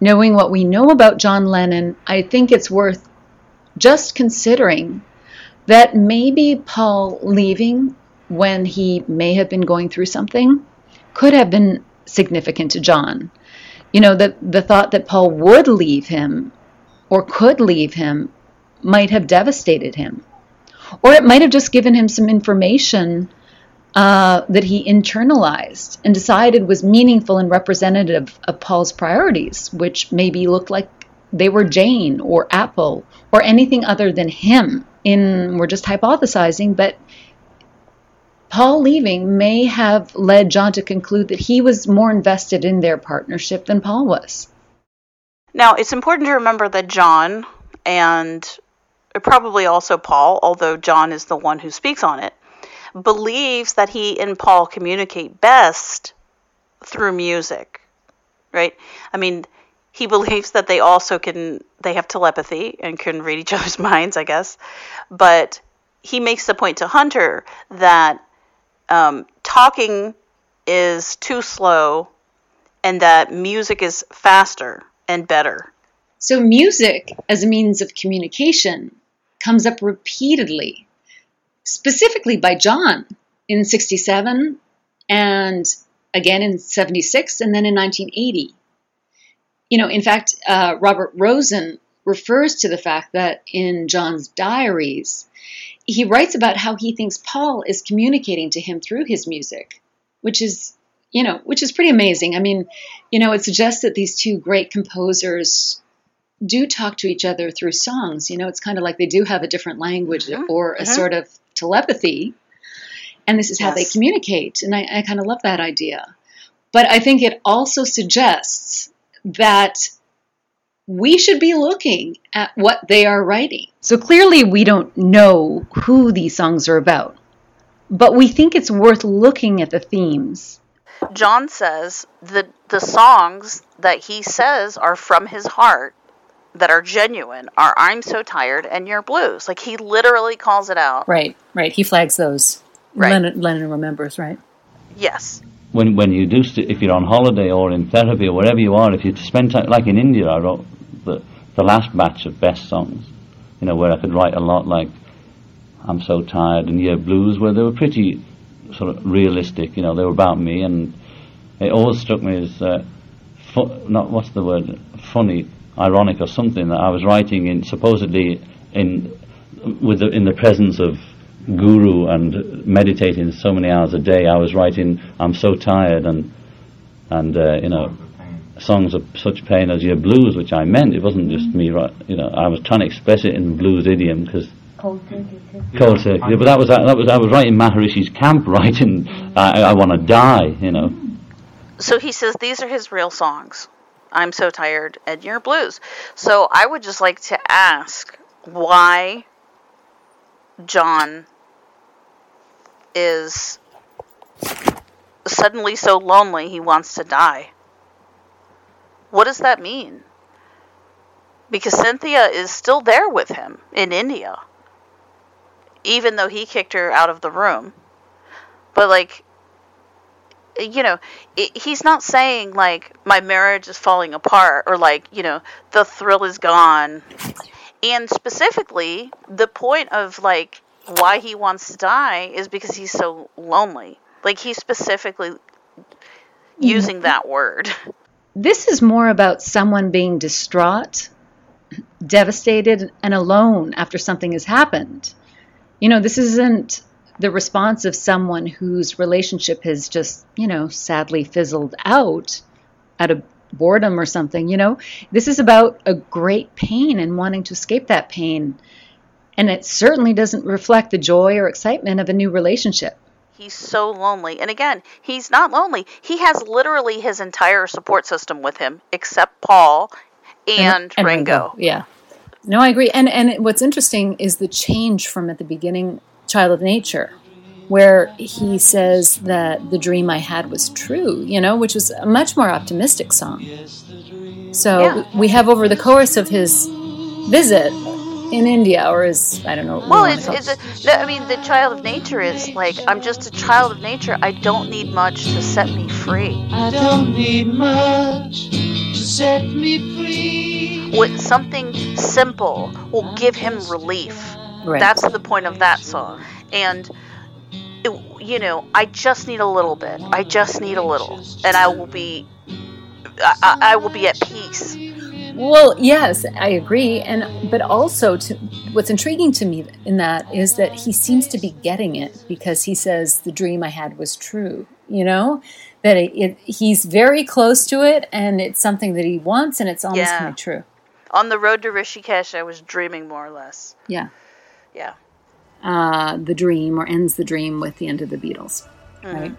knowing what we know about John Lennon, I think it's worth just considering that maybe Paul leaving when he may have been going through something could have been significant to John. You know, the, the thought that Paul would leave him or could leave him might have devastated him. Or it might have just given him some information uh, that he internalized and decided was meaningful and representative of Paul's priorities, which maybe looked like they were Jane or Apple or anything other than him. In we're just hypothesizing, but Paul leaving may have led John to conclude that he was more invested in their partnership than Paul was. Now, it's important to remember that John and probably also Paul, although John is the one who speaks on it, believes that he and Paul communicate best through music, right? I mean, he believes that they also can they have telepathy and can read each other's minds, I guess. But he makes the point to Hunter that um, talking is too slow and that music is faster and better. So, music as a means of communication comes up repeatedly specifically by John in 67 and again in 76 and then in 1980. You know, in fact, uh, Robert Rosen refers to the fact that in John's diaries, he writes about how he thinks Paul is communicating to him through his music, which is, you know, which is pretty amazing. I mean, you know, it suggests that these two great composers do talk to each other through songs. You know, it's kind of like they do have a different language mm-hmm. or a mm-hmm. sort of telepathy, and this is how yes. they communicate. And I, I kind of love that idea. But I think it also suggests that we should be looking at what they are writing. So clearly, we don't know who these songs are about, but we think it's worth looking at the themes. John says that the songs that he says are from his heart that are genuine are I'm so tired and Yer Blues. Like he literally calls it out. Right, right. He flags those. Right. Lennon, Lennon remembers, right? Yes. When when you do st- if you're on holiday or in therapy or wherever you are, if you spend time like in India, I wrote the the last batch of best songs. You know where I could write a lot like I'm So Tired and Yer Blues, where they were pretty sort of realistic. You know, they were about me, and it always struck me as uh, fu- not what's the word, funny, ironic, or something that I was writing in supposedly in with the, in the presence of guru and meditating so many hours a day. I was writing I'm so tired and and uh, you know songs of such pain as your blues, which I meant. It wasn't just me, right? You know, I was trying to express it in blues idiom because cold turkey. Cold turkey. Yeah, but that was that was I was writing Maharishi's camp, writing I, I want to die. You know. So he says these are his real songs. I'm so tired, and your blues. So I would just like to ask why John is suddenly so lonely he wants to die. What does that mean? Because Cynthia is still there with him in India, even though he kicked her out of the room. But, like, you know, it, he's not saying, like, my marriage is falling apart or, like, you know, the thrill is gone. And specifically, the point of, like, why he wants to die is because he's so lonely. Like, he's specifically using that word. This is more about someone being distraught, devastated, and alone after something has happened. You know, this isn't the response of someone whose relationship has just, you know, sadly fizzled out out of boredom or something, you know. This is about a great pain and wanting to escape that pain. And it certainly doesn't reflect the joy or excitement of a new relationship. He's so lonely. And again, he's not lonely. He has literally his entire support system with him, except Paul and, and Ringo. Yeah. No, I agree. And and what's interesting is the change from at the beginning, Child of Nature, where he says that the dream I had was true. You know, which was a much more optimistic song. So Yeah. we have over the course of his visit in India, or his I don't know. what we Well, it's, it's a, the- I mean, the child of nature is like, I'm just a child of nature. I don't need much to set me free. I don't need much to set me free. With something simple will give him relief. Right. That's the point of that song. And, it, you know, I just need a little bit. I just need a little. And I will be, I, I I will be at peace. Well, yes, I agree, and but also to, what's intriguing to me in that is that he seems to be getting it because he says the dream I had was true. You know that it, it, he's very close to it, and it's something that he wants, and it's almost Yeah. kind of true. On the road to Rishikesh, I was dreaming more or less. Yeah, Yeah. uh, the dream or ends the dream with the end of the Beatles, right?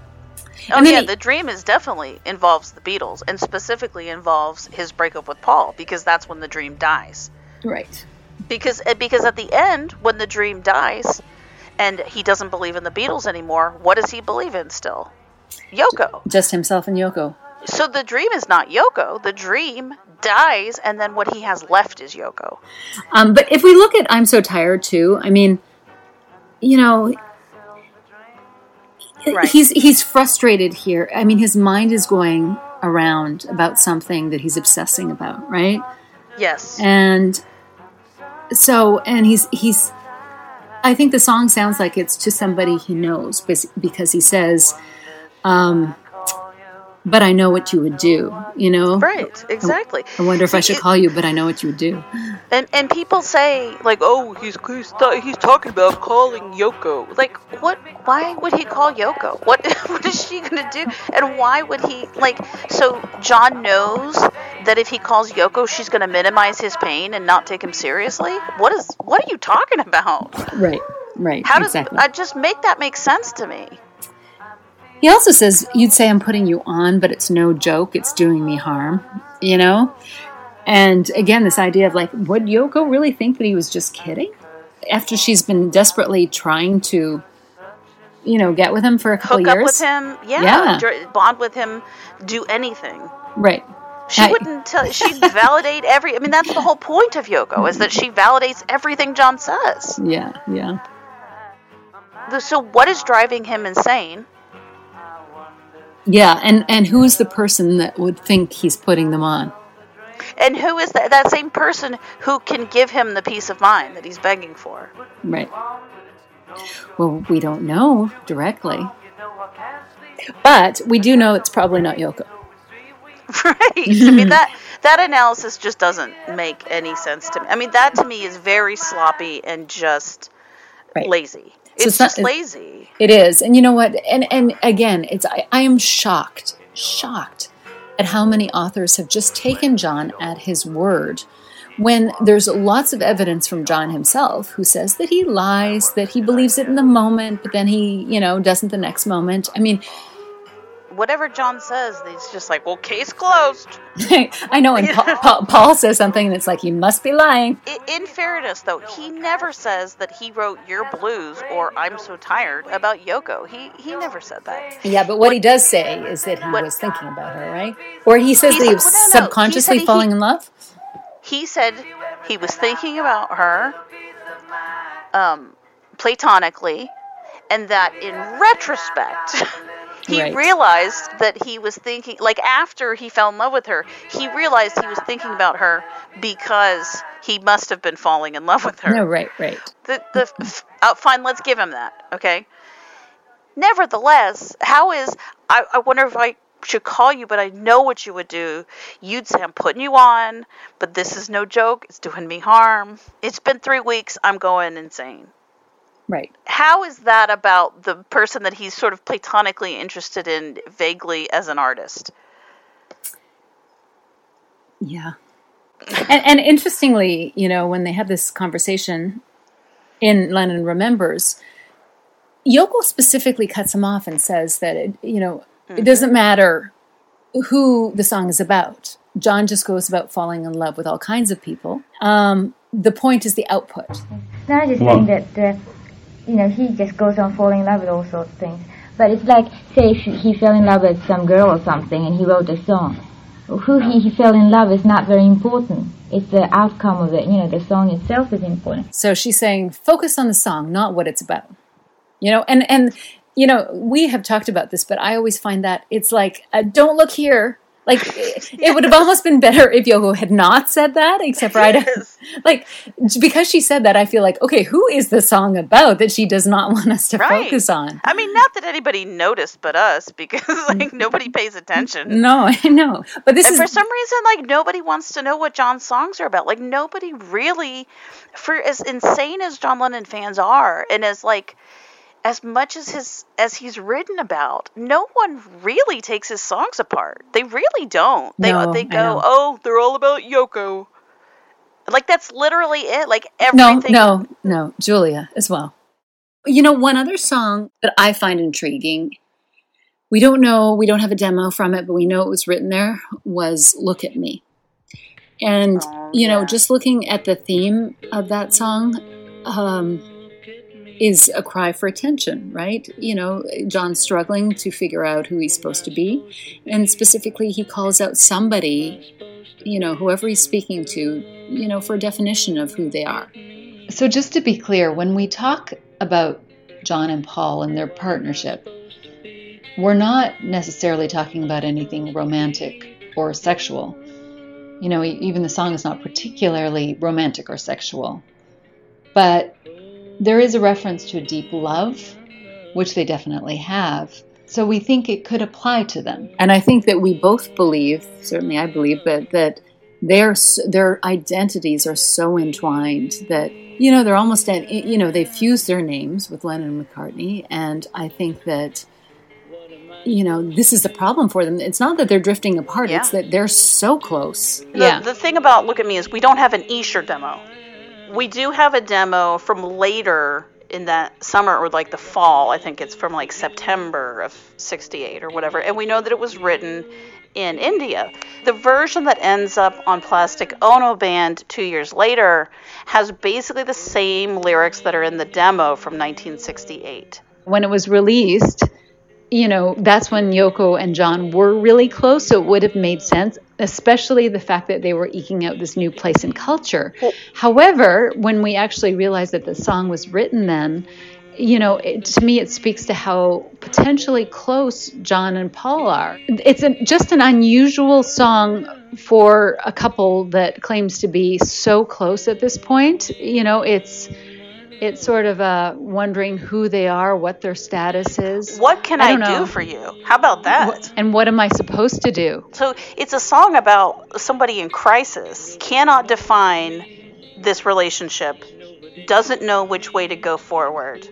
Oh And yeah, he- the dream is definitely involves the Beatles and specifically involves his breakup with Paul because that's when the dream dies. Right. Because eh, because at the end when the dream dies and he doesn't believe in the Beatles anymore, what does he believe in still? Yoko. Just himself and Yoko. So the dream is not Yoko. The dream dies and then what he has left is Yoko. Um, but if we look at I'm So Tired too, I mean, you know, Right. he's he's frustrated here. I mean, his mind is going around about something that he's obsessing about, right? Yes. And so, and he's he's. I think the song sounds like it's to somebody he knows because he says, um, "But I know what you would do," you know. Right, exactly. I wonder if I should it- call you, but I know what you would do. And and people say like, oh, he's he's, he's talking about calling Yoko. Like, what? Why would he call Yoko? What what is she gonna do? And why would he like? So John knows that if he calls Yoko, she's gonna minimize his pain and not take him seriously. What is? What are you talking about? Right. Right. How does exactly. I just make that make sense to me? He also says, You'd say I'm putting you on, but it's no joke. It's doing me harm, you know? And again, this idea of like, would Yoko really think that he was just kidding? After she's been desperately trying to, you know, get with him for a couple Hook years. up with him, yeah, Yeah. bond with him, do anything. Right. She I- wouldn't tell. She'd validate every. I mean, that's the whole point of Yoko is that she validates everything John says. Yeah, yeah. So what is driving him insane? Yeah, and, and who's the person that would think he's putting them on? And who is that? That same person who can give him the peace of mind that he's begging for. Right. Well, we don't know directly. But we do know it's probably not Yoko. Right. I mean that that analysis just doesn't make any sense to me. I mean that to me is very sloppy and just Right. lazy. So It's, it's not- just lazy. It is. And you know what? And and again, it's I, I am shocked, shocked at how many authors have just taken John at his word when there's lots of evidence from John himself who says that he lies, that he believes it in the moment, but then he, you know, doesn't the next moment. I mean, Whatever John says, it's just like, well, case closed. I know, and Paul, Paul, Paul says something, and it's like, he must be lying. I- In fairness, though, he never says that he wrote "Your Blues" or "I'm So Tired" about Yoko. He he never said that. Yeah, but what he does say is that he What- was thinking about her, right? Or he says He that he was well, no, no, subconsciously he- falling in love. He said he was thinking about her, um, platonically, and that in retrospect. He Right. realized that he was thinking, like after he fell in love with her, he realized he was thinking about her because he must have been falling in love with her. No, right, right. the the uh, fine let's give him that okay nevertheless how is I, I wonder if i should call you but i know what you would do you'd say i'm putting you on but this is no joke it's doing me harm it's been three weeks i'm going insane Right. how is that about the person that he's sort of platonically interested in vaguely as an artist Yeah. And, and interestingly, you know, when they had this conversation in Lennon Remembers, Yoko specifically cuts him off and says that, it, you know, it doesn't matter who the song is about. John just goes about falling in love with all kinds of people. Um, the point is the output. No, I'm just Well- saying that, uh, you know, he just goes on falling in love with all sorts of things. But it's like, say, if he fell in love with some girl or something and he wrote a song. Who he, he fell in love is not very important. It's the outcome of it. You know, the song itself is important. So she's saying, focus on the song, not what it's about. You know, and and you know, we have talked about this, but I always find that it's like, uh, don't look here. Like it, it would have almost been better if Yoko had not said that, except for I don't, like because she said that, I feel like, okay, who is the song about that she does not want us to Right. focus on? i mean not that anybody noticed but us because like nobody pays attention No, I know, but this and is for some reason like nobody wants to know what john's songs are about like nobody really for as insane as john lennon fans are and as like as much as his as he's written about no one really takes his songs apart they really don't they No, they go oh they're all about yoko like that's literally it like no, everything no, no, Julia as well. You know, one other song that I find intriguing, we don't know, we don't have a demo from it, but we know it was written there, was Look at Me. And, Oh, you know, yeah. just looking at the theme of that song um, is a cry for attention, right? You know, John's struggling to figure out who he's supposed to be. And specifically, he calls out somebody, you know, whoever he's speaking to, you know, for a definition of who they are. So, just to be clear, when we talk about John and Paul and their partnership, we're not necessarily talking about anything romantic or sexual. You know, even the song is not particularly romantic or sexual. But there is a reference to a deep love, which they definitely have. So we think it could apply to them. And I think that we both believe, certainly I believe, that that their their identities are so entwined that you know they're almost at, you know they fuse their names with Lennon and McCartney, and I think that you know this is the problem for them. It's not that they're drifting apart; it's that they're so close. The, yeah, the thing about Look at Me is we don't have an Esher demo. We do have a demo from later in that summer or like the fall. I think it's from like September of 68 or whatever. And we know that it was written in India. The version that ends up on Plastic Ono Band two years later has basically the same lyrics that are in the demo from 1968. when it was released, you know, that's when Yoko and John were really close, so it would have made sense, especially the fact that they were eking out this new place in culture. However, when we actually realized that the song was written then, you know, it, to me, it speaks to how potentially close John and Paul are. It's a, just an unusual song for a couple that claims to be so close at this point. You know, it's It's sort of uh, wondering who they are, what their status is. What can I I, do for you? How about that? What- and what am I supposed to do? So it's a song about somebody in crisis, cannot define this relationship, doesn't know which way to go forward.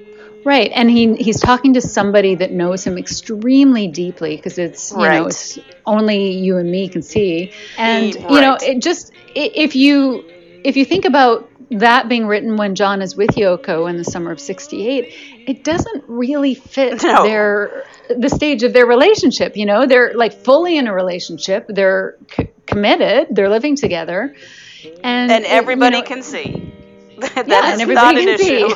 Right, and he he's talking to somebody that knows him extremely deeply because it's you know it's only you and me can see, and you know it just if you if you think about that being written when John is with Yoko in the summer of '68, it doesn't really fit No. their the stage of their relationship. You know, they're like fully in a relationship, they're c- committed, they're living together, and And you everybody know, can see. that Yeah, is and not an issue.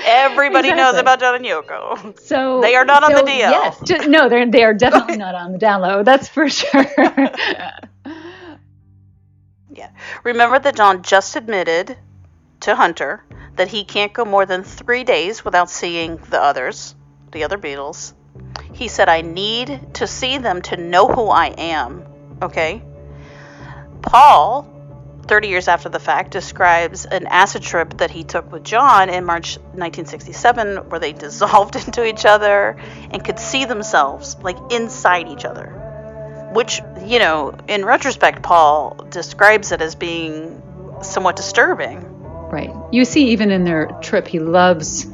everybody knows about John and Yoko. So They are not on the DL. Yes, ju- no, they're they are definitely not on the down low. That's for sure. Yeah. Remember that John just admitted to Hunter that he can't go more than three days without seeing the others, the other Beatles. He said, I need to see them to know who I am. Okay? Paul, 30 years after the fact, describes an acid trip that he took with John in March 1967 where they dissolved into each other and could see themselves like inside each other which you know in retrospect paul describes it as being somewhat disturbing right. You see, even in their trip, he loves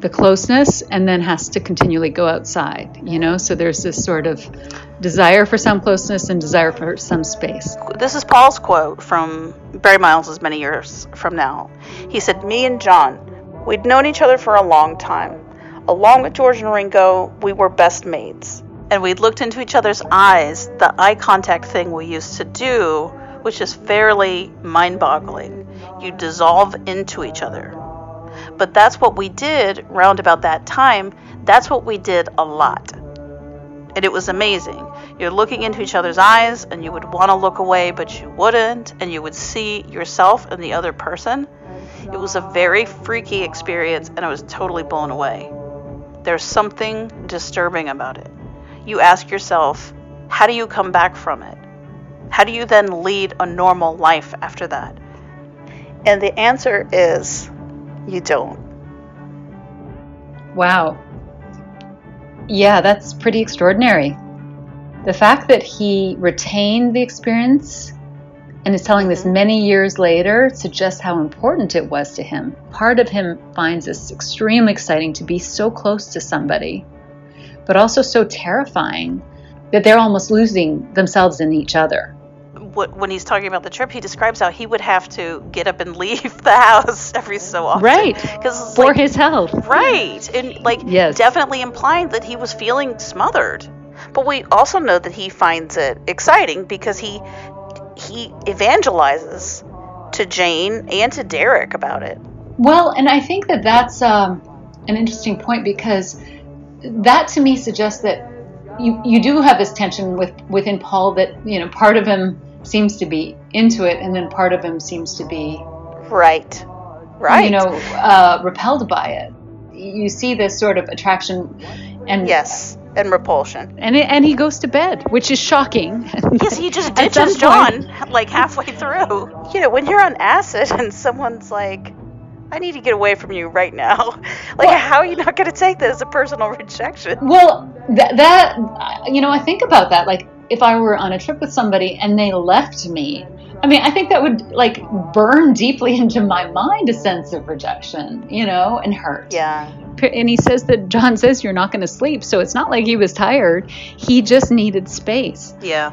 the closeness, and then has to continually go outside. You know, so there's this sort of desire for some closeness and desire for some space. this is paul's quote from barry miles' many years from now he said me and john we'd known each other for a long time along with george and ringo we were best mates and we looked into each other's eyes the eye contact thing we used to do which is fairly mind-boggling you dissolve into each other but that's what we did round about that time that's what we did a lot and it was amazing. You're looking into each other's eyes, and you would want to look away, but you wouldn't, and you would see yourself and the other person. It was a very freaky experience, and I was totally blown away. There's something disturbing about it. You ask yourself, how do you come back from it? How do you then lead a normal life after that? And the answer is, you don't. Wow. Yeah, that's pretty extraordinary. The fact that he retained the experience and is telling this mm-hmm. many years later suggests how important it was to him. Part of him finds this extremely exciting to be so close to somebody, but also so terrifying that they're almost losing themselves in each other. When he's talking about the trip, he describes how he would have to get up and leave the house every so often. Right. Because For his health. Right. And like Yes. definitely implying that he was feeling smothered. But we also know that he finds it exciting because he he evangelizes to Jane and to Derek about it. Well, and I think that that's um, an interesting point because that to me suggests that you, you do have this tension with within Paul that you know part of him seems to be into it and then part of him seems to be Right. Right. you know uh, repelled by it. You see this sort of attraction and Yes. And repulsion. and it, and he goes to bed, which is shocking. Yes, he just ditches John like halfway through. You know, when you're on acid and someone's like, I need to get away from you right now. Like, how are you not going to take that as a personal rejection? Well, that, that you know, I think about that. Like, if I were on a trip with somebody and they left me, I mean, I think that would like burn deeply into my mind a sense of rejection, you know, and hurt. Yeah. And he says that John says you're not going to sleep, so it's not like he was tired. He just needed space. Yeah.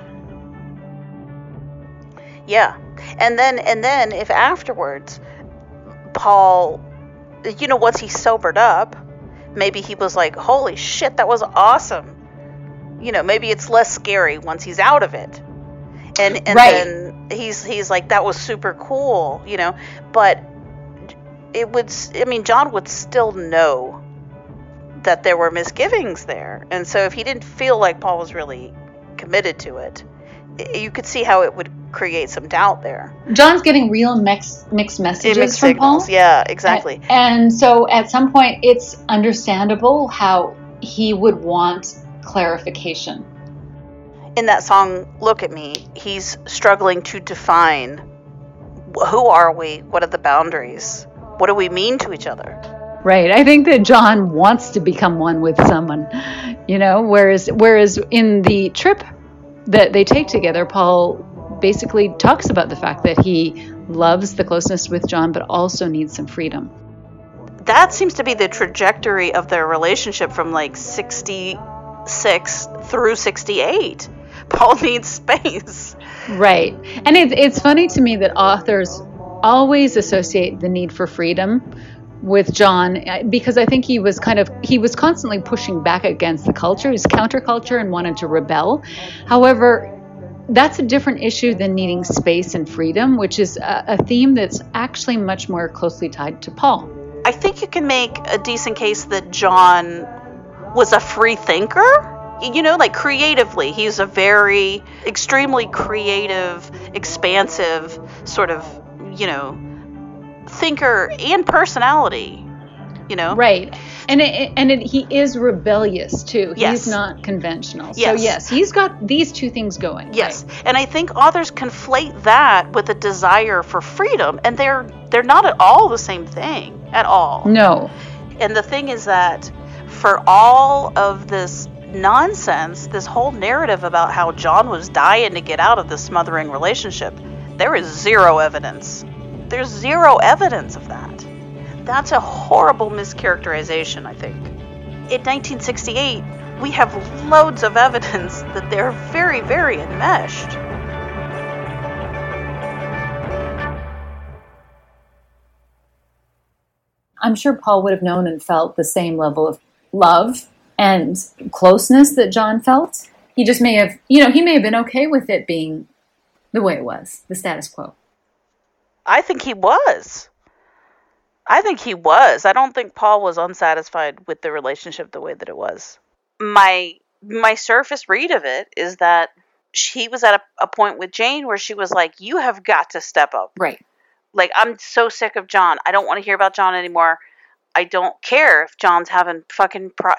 Yeah. And then and then if afterwards Paul you know once he sobered up, maybe he was like, "Holy shit, that was awesome." You know, maybe it's less scary once he's out of it. And and Right. then he's he's like that was super cool, you know, but it would I mean John would still know that there were misgivings there. And so if he didn't feel like Paul was really committed to it, you could see how it would create some doubt there. John's getting real mixed mixed messages Mixed from signals. Paul. Yeah, exactly. And, and so at some point, it's understandable how he would want clarification. In that song, Look at Me, he's struggling to define who are we? What are the boundaries? What do we mean to each other? Right. I think that John wants to become one with someone, you know, whereas whereas in the trip that they take together, Paul basically talks about the fact that he loves the closeness with John but also needs some freedom. That seems to be the trajectory of their relationship from like 66 through 68. Paul needs space. Right. And it's it's funny to me that authors always associate the need for freedom with John uh, because I think he was kind of he was constantly pushing back against the culture. Was counterculture and wanted to rebel. However, that's a different issue than needing space and freedom, which is a, a theme that's actually much more closely tied to Paul. I think you can make a decent case that John was a free thinker. You know, like creatively, he's a very extremely creative, expansive sort of, you know, thinker and personality. You know, Right. And it, and it, he is rebellious too. Yes. He's not conventional. Yes. So yes, he's got these two things going. Yes, and I think authors conflate that with a desire for freedom, and they're they're not at all the same thing at all. No. And the thing is that for all of this nonsense, this whole narrative about how John was dying to get out of this smothering relationship, there is zero evidence. There's zero evidence of that. That's a horrible mischaracterization, I think. In 1968, we have loads of evidence that they're very, very enmeshed. I'm sure Paul would have known and felt the same level of love and closeness that John felt. He just may have, you know, he may have been okay with it being the way it was, the status quo. I think he was. I think he was. I don't think Paul was unsatisfied with the relationship the way that it was. My my surface read of it is that she was at a, a point with Jane where she was like, "You have got to step up. Right. Like I'm so sick of John. I don't want to hear about John anymore. I don't care if John's having fucking pro-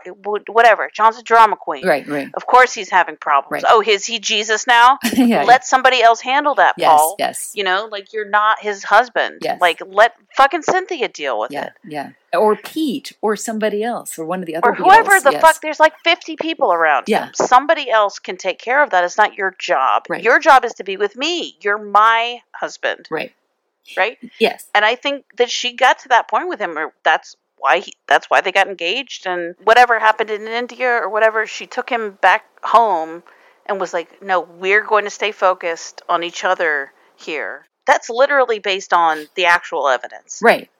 whatever. John's a drama queen. Right, right. Of course he's having problems. Right. Oh, is he Jesus now? Yeah, Let somebody else handle that, Yes, Paul. yes. You know, like you're not his husband. Yes. Like let fucking Cynthia deal with Yeah, it. yeah. Or Pete, or somebody else, or one of the other Or whoever Beatles, the yes. fuck there's like 50 people around Yeah. him. Somebody else can take care of that. It's not your job. Right. Your job is to be with me. You're my husband, Right. right? Yes. And I think that she got to that point with him or that's why he, that's why they got engaged and whatever happened in India or whatever, she took him back home and was like, "No, we're going to stay focused on each other here." That's literally based on the actual evidence Right.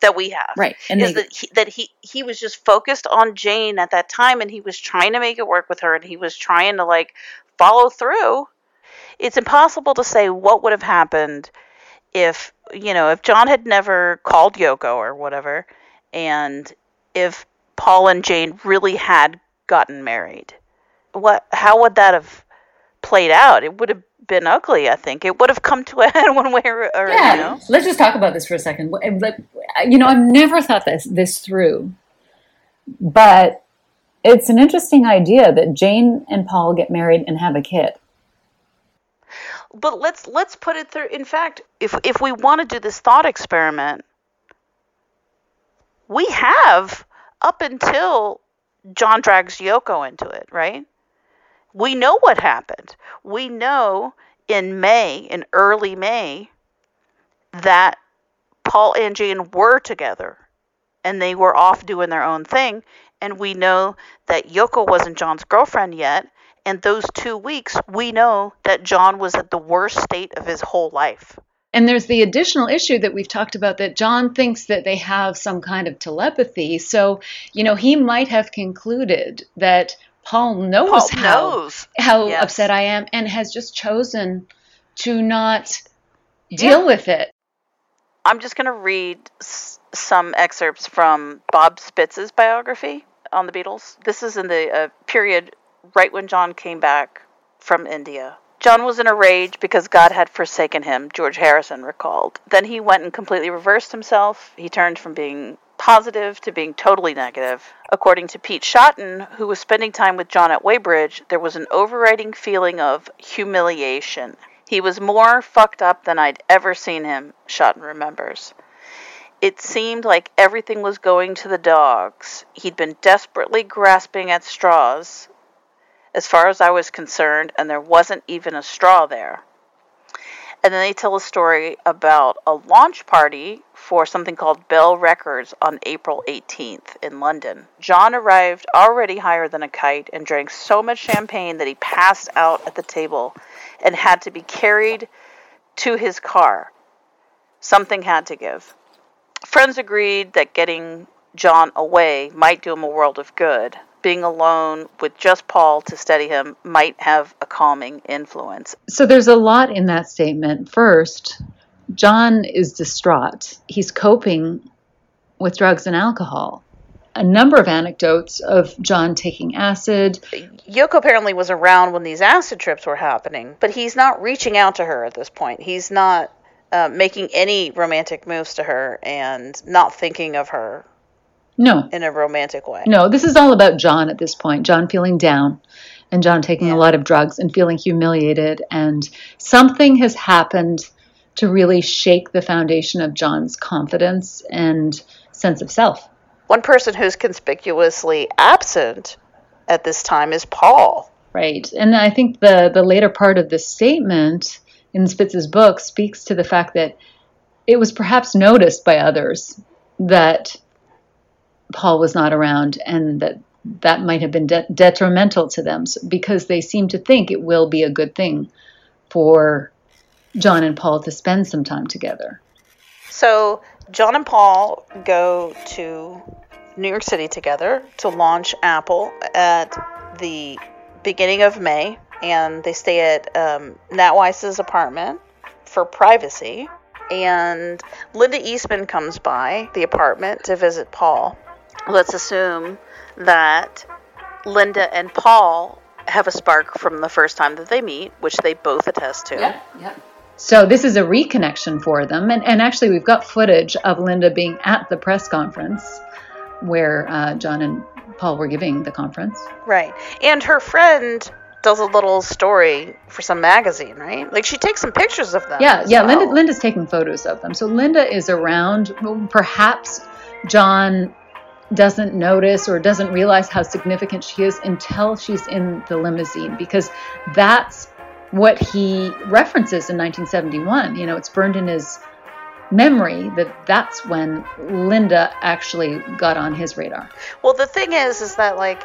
that we have. Right. And is they- that he, that he he was just focused on Jane at that time and he was trying to make it work with her and he was trying to like follow through. It's impossible to say what would have happened if you know if John had never called Yoko or whatever and if Paul and Jane really had gotten married. What how would that have played out? It would have been ugly, I think. It would have come to a head one way or, or Yeah, you know. let's just talk about this for a second. You know, I've never thought this this through, but it's an interesting idea that Jane and Paul get married and have a kid. but let's let's put it through in fact if if we want to do this thought experiment we have up until john drags yoko into it right we know what happened we know in may in early may that paul and jane were together and they were off doing their own thing and we know that yoko wasn't john's girlfriend yet and those two weeks, we know that John was at the worst state of his whole life. And there's the additional issue that we've talked about that John thinks that they have some kind of telepathy. So, you know, he might have concluded that Paul knows Paul how knows. how Yes. upset I am and has just chosen to not deal Yeah. with it. I'm just going to read s- some excerpts from Bob Spitz's biography on the Beatles. This is in the uh, period right when John came back from India. John was in a rage because God had forsaken him, George Harrison recalled. Then he went and completely reversed himself. He turned from being positive to being totally negative. According to Pete Shotton, who was spending time with John at Weybridge, there was an overriding feeling of humiliation. He was more fucked up than I'd ever seen him, Shotton remembers. It seemed like everything was going to the dogs. He'd been desperately grasping at straws, as far as I was concerned, and there wasn't even a straw there. And then they tell a story about a launch party for something called Bell Records on April 18th in London. John arrived already higher than a kite and drank so much champagne that he passed out at the table and had to be carried to his car. Something had to give. Friends agreed that getting John away might do him a world of good. Being alone with just Paul to steady him might have a calming influence. So there's a lot in that statement. First, John is distraught. He's coping with drugs and alcohol. A number of anecdotes of John taking acid. Yoko apparently was around when these acid trips were happening, but he's not reaching out to her at this point. He's not uh, making any romantic moves to her and not thinking of her No, in a romantic way. no, this is all about John at this point. John feeling down and John taking a lot of drugs and feeling humiliated. And something has happened to really shake the foundation of John's confidence and sense of self. One person who's conspicuously absent at this time is Paul. Right. And I think the, the later part of this statement in Spitz's book speaks to the fact that it was perhaps noticed by others that Paul was not around and that that might have been de- detrimental to them because they seem to think it will be a good thing for John and Paul to spend some time together. So John and Paul go to New York City together to launch Apple at the beginning of May, and they stay at um, Nat Weiss's apartment for privacy. And Linda Eastman comes by the apartment to visit Paul. Let's assume that Linda and Paul have a spark from the first time that they meet, which they both attest to. yeah. So this is a reconnection for them, and, and actually we've got footage of Linda being at the press conference where uh, John and Paul were giving the conference. Right. And her friend does a little story for some magazine, right? Like she takes some pictures of them. Yeah, yeah. well. Linda, Linda's taking photos of them. So Linda is around. Perhaps John doesn't notice or doesn't realize how significant she is until she's in the limousine because that's what he references in 1971. You know, it's burned in his memory that that's when Linda actually got on his radar. Well, the thing is, is that like,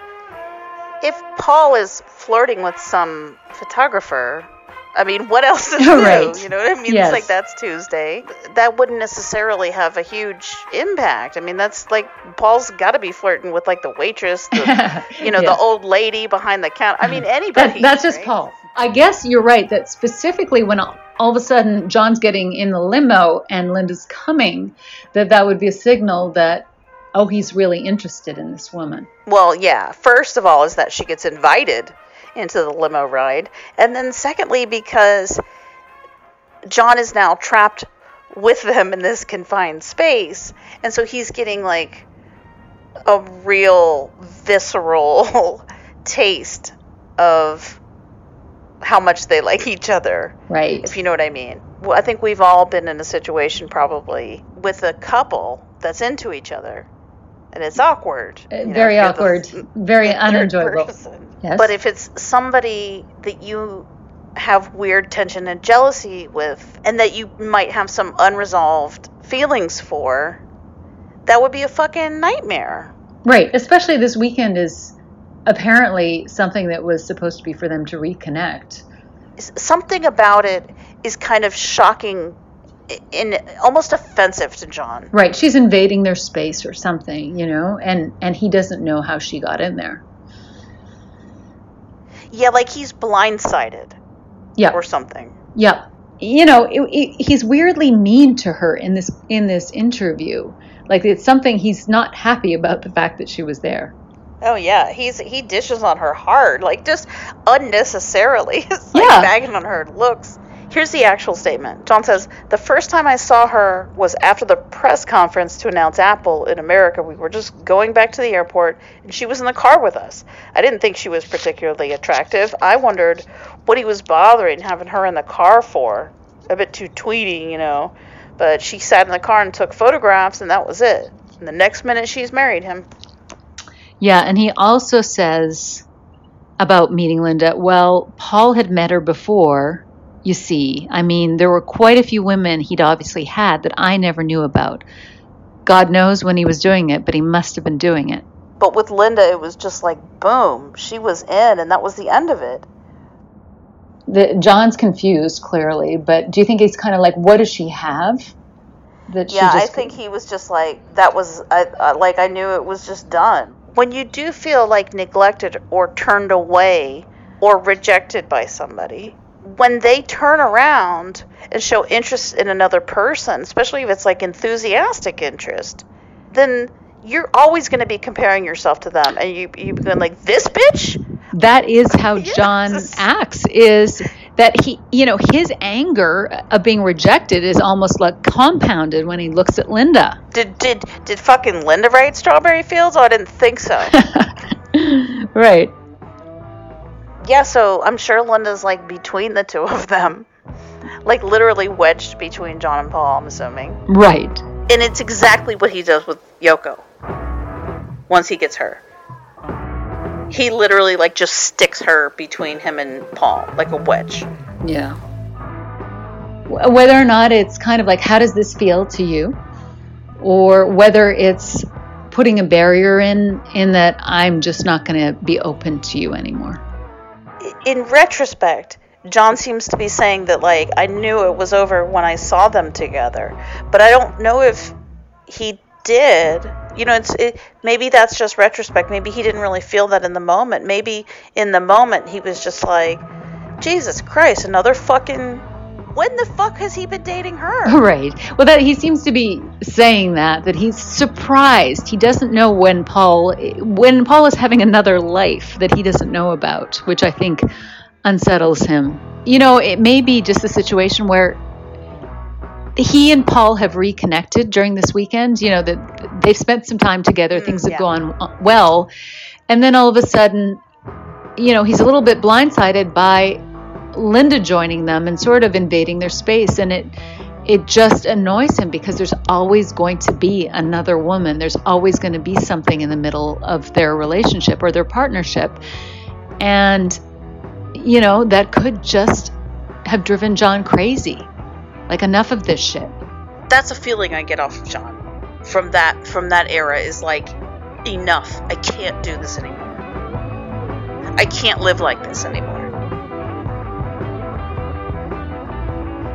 if Paul is flirting with some photographer, I mean, what else to do? Right. You know what I mean? Yes. It's like that's Tuesday. That wouldn't necessarily have a huge impact. I mean, that's like Paul's got to be flirting with like the waitress, the, you know, the old lady behind the counter. I mean, anybody. That, that's just? Paul. I guess you're right that specifically when all, all of a sudden John's getting in the limo and Linda's coming, that that would be a signal that oh he's really interested in this woman. Well, yeah. First of all, is that she gets invited into the limo ride, and then secondly, because John is now trapped with them in this confined space, and so he's getting like a real visceral taste of how much they like each other Right. if you know what I mean. Well, I think we've all been in a situation probably with a couple that's into each other, and it's awkward. Uh, you know, very awkward, the- very unenjoyable. Yes. But if it's somebody that you have weird tension and jealousy with, and that you might have some unresolved feelings for, that would be a fucking nightmare. Right, especially this weekend is apparently something that was supposed to be for them to reconnect. Something about it is kind of shocking i- and almost offensive to John. Right, she's invading their space or something, you know, and and he doesn't know how she got in there. Yeah, like he's blindsided Yeah. or something. Yeah, you know, it, it, he's weirdly mean to her in this in this interview. Like it's something he's not happy about the fact that she was there. Oh yeah, he's he dishes on her hard, like just unnecessarily. Like Yeah. bagging on her looks. Here's the actual statement. John says, "The first time I saw her was after the press conference to announce Apple in America. We were just going back to the airport, and she was in the car with us. I didn't think she was particularly attractive. I wondered what he was bothering having her in the car for. A bit too tweety, you know. But she sat in the car and took photographs, and that was it. And the next minute, she's married him. Yeah, and he also says about meeting Linda, well, Paul had met her before, you see. I mean, there were quite a few women he'd obviously had that I never knew about. God knows when he was doing it, but he must have been doing it. But with Linda, it was just like boom, she was in, and that was the end of it. The, John's confused, clearly, but do you think he's kind of like, what does she have? That yeah, I think he was just like, that was, I, uh, like, I knew it was just done. When you do feel like neglected or turned away or rejected by somebody, when they turn around and show interest in another person, especially if it's like enthusiastic interest, then you're always going to be comparing yourself to them, and you you're going like this bitch. That is how yes. John acts. Is that he, you know, his anger of being rejected is almost like compounded when he looks at Linda. Did did did fucking Linda write Strawberry Fields? Oh, I didn't think so. right. Yeah, so I'm sure Linda's like between the two of them. Like literally wedged between John and Paul, I'm assuming. Right. And it's exactly what he does with Yoko once he gets her. He literally like just sticks her between him and Paul like a wedge. Yeah. Whether or not it's kind of like how does this feel to you or whether it's putting a barrier in in that I'm just not going to be open to you anymore. In retrospect, John seems to be saying that like I knew it was over when I saw them together, but I don't know if he did. You know, it's it, maybe that's just retrospect. Maybe he didn't really feel that in the moment. Maybe in the moment he was just like, Jesus Christ, another fucking. When the fuck has he been dating her? Right. Well, that he seems to be saying that that he's surprised. He doesn't know when Paul when Paul is having another life that he doesn't know about, which I think unsettles him. You know, it may be just a situation where he and Paul have reconnected during this weekend. You know, that they've spent some time together, mm, things have yeah. gone well. And then all of a sudden, you know, he's a little bit blindsided by Linda joining them and sort of invading their space. And it, it just annoys him because there's always going to be another woman. There's always going to be something in the middle of their relationship or their partnership. And you know, that could just have driven John crazy. Like enough of this shit. That's a feeling I get off of John from that from that era is like enough. I can't do this anymore. I can't live like this anymore.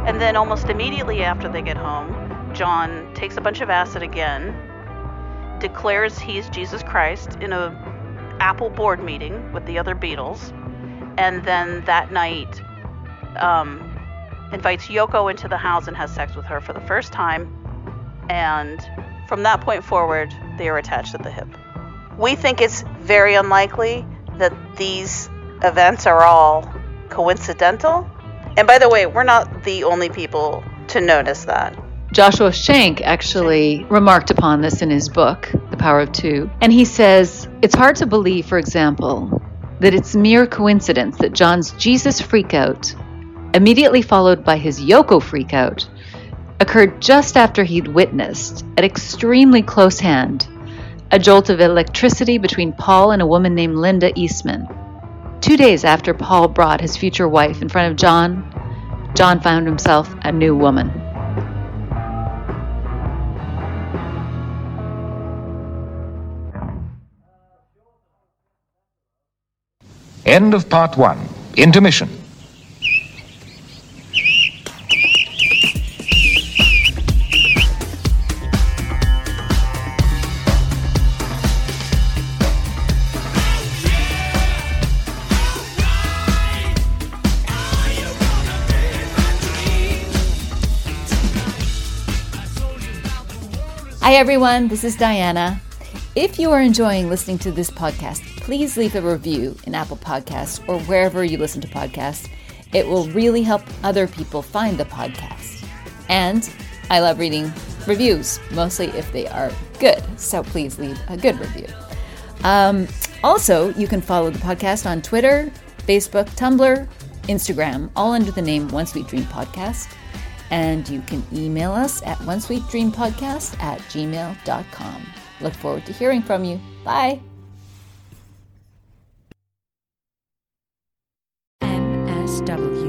And then almost immediately after they get home, John takes a bunch of acid again, declares he's Jesus Christ in a Apple board meeting with the other Beatles and then that night um, invites Yoko into the house and has sex with her for the first time. And from that point forward, they are attached at the hip. We think it's very unlikely that these events are all coincidental. And by the way, we're not the only people to notice that. Joshua Shenk actually remarked upon this in his book, The Power of Two. And he says, It's hard to believe, for example, that it's mere coincidence that John's Jesus freakout, immediately followed by his Yoko freakout, occurred just after he'd witnessed, at extremely close hand, a jolt of electricity between Paul and a woman named Linda Eastman. Two days after Paul brought his future wife in front of John, John found himself a new woman. End of part one. Intermission. Hi, everyone. This is Diana. If you are enjoying listening to this podcast, please leave a review in Apple Podcasts or wherever you listen to podcasts. It will really help other people find the podcast. And I love reading reviews, mostly if they are good. So please leave a good review. Um, also, you can follow the podcast on Twitter, Facebook, Tumblr, Instagram, all under the name One Sweet Dream Podcast. And you can email us at one sweet dream podcast at gmail.com. Look forward to hearing from you. Bye. MSW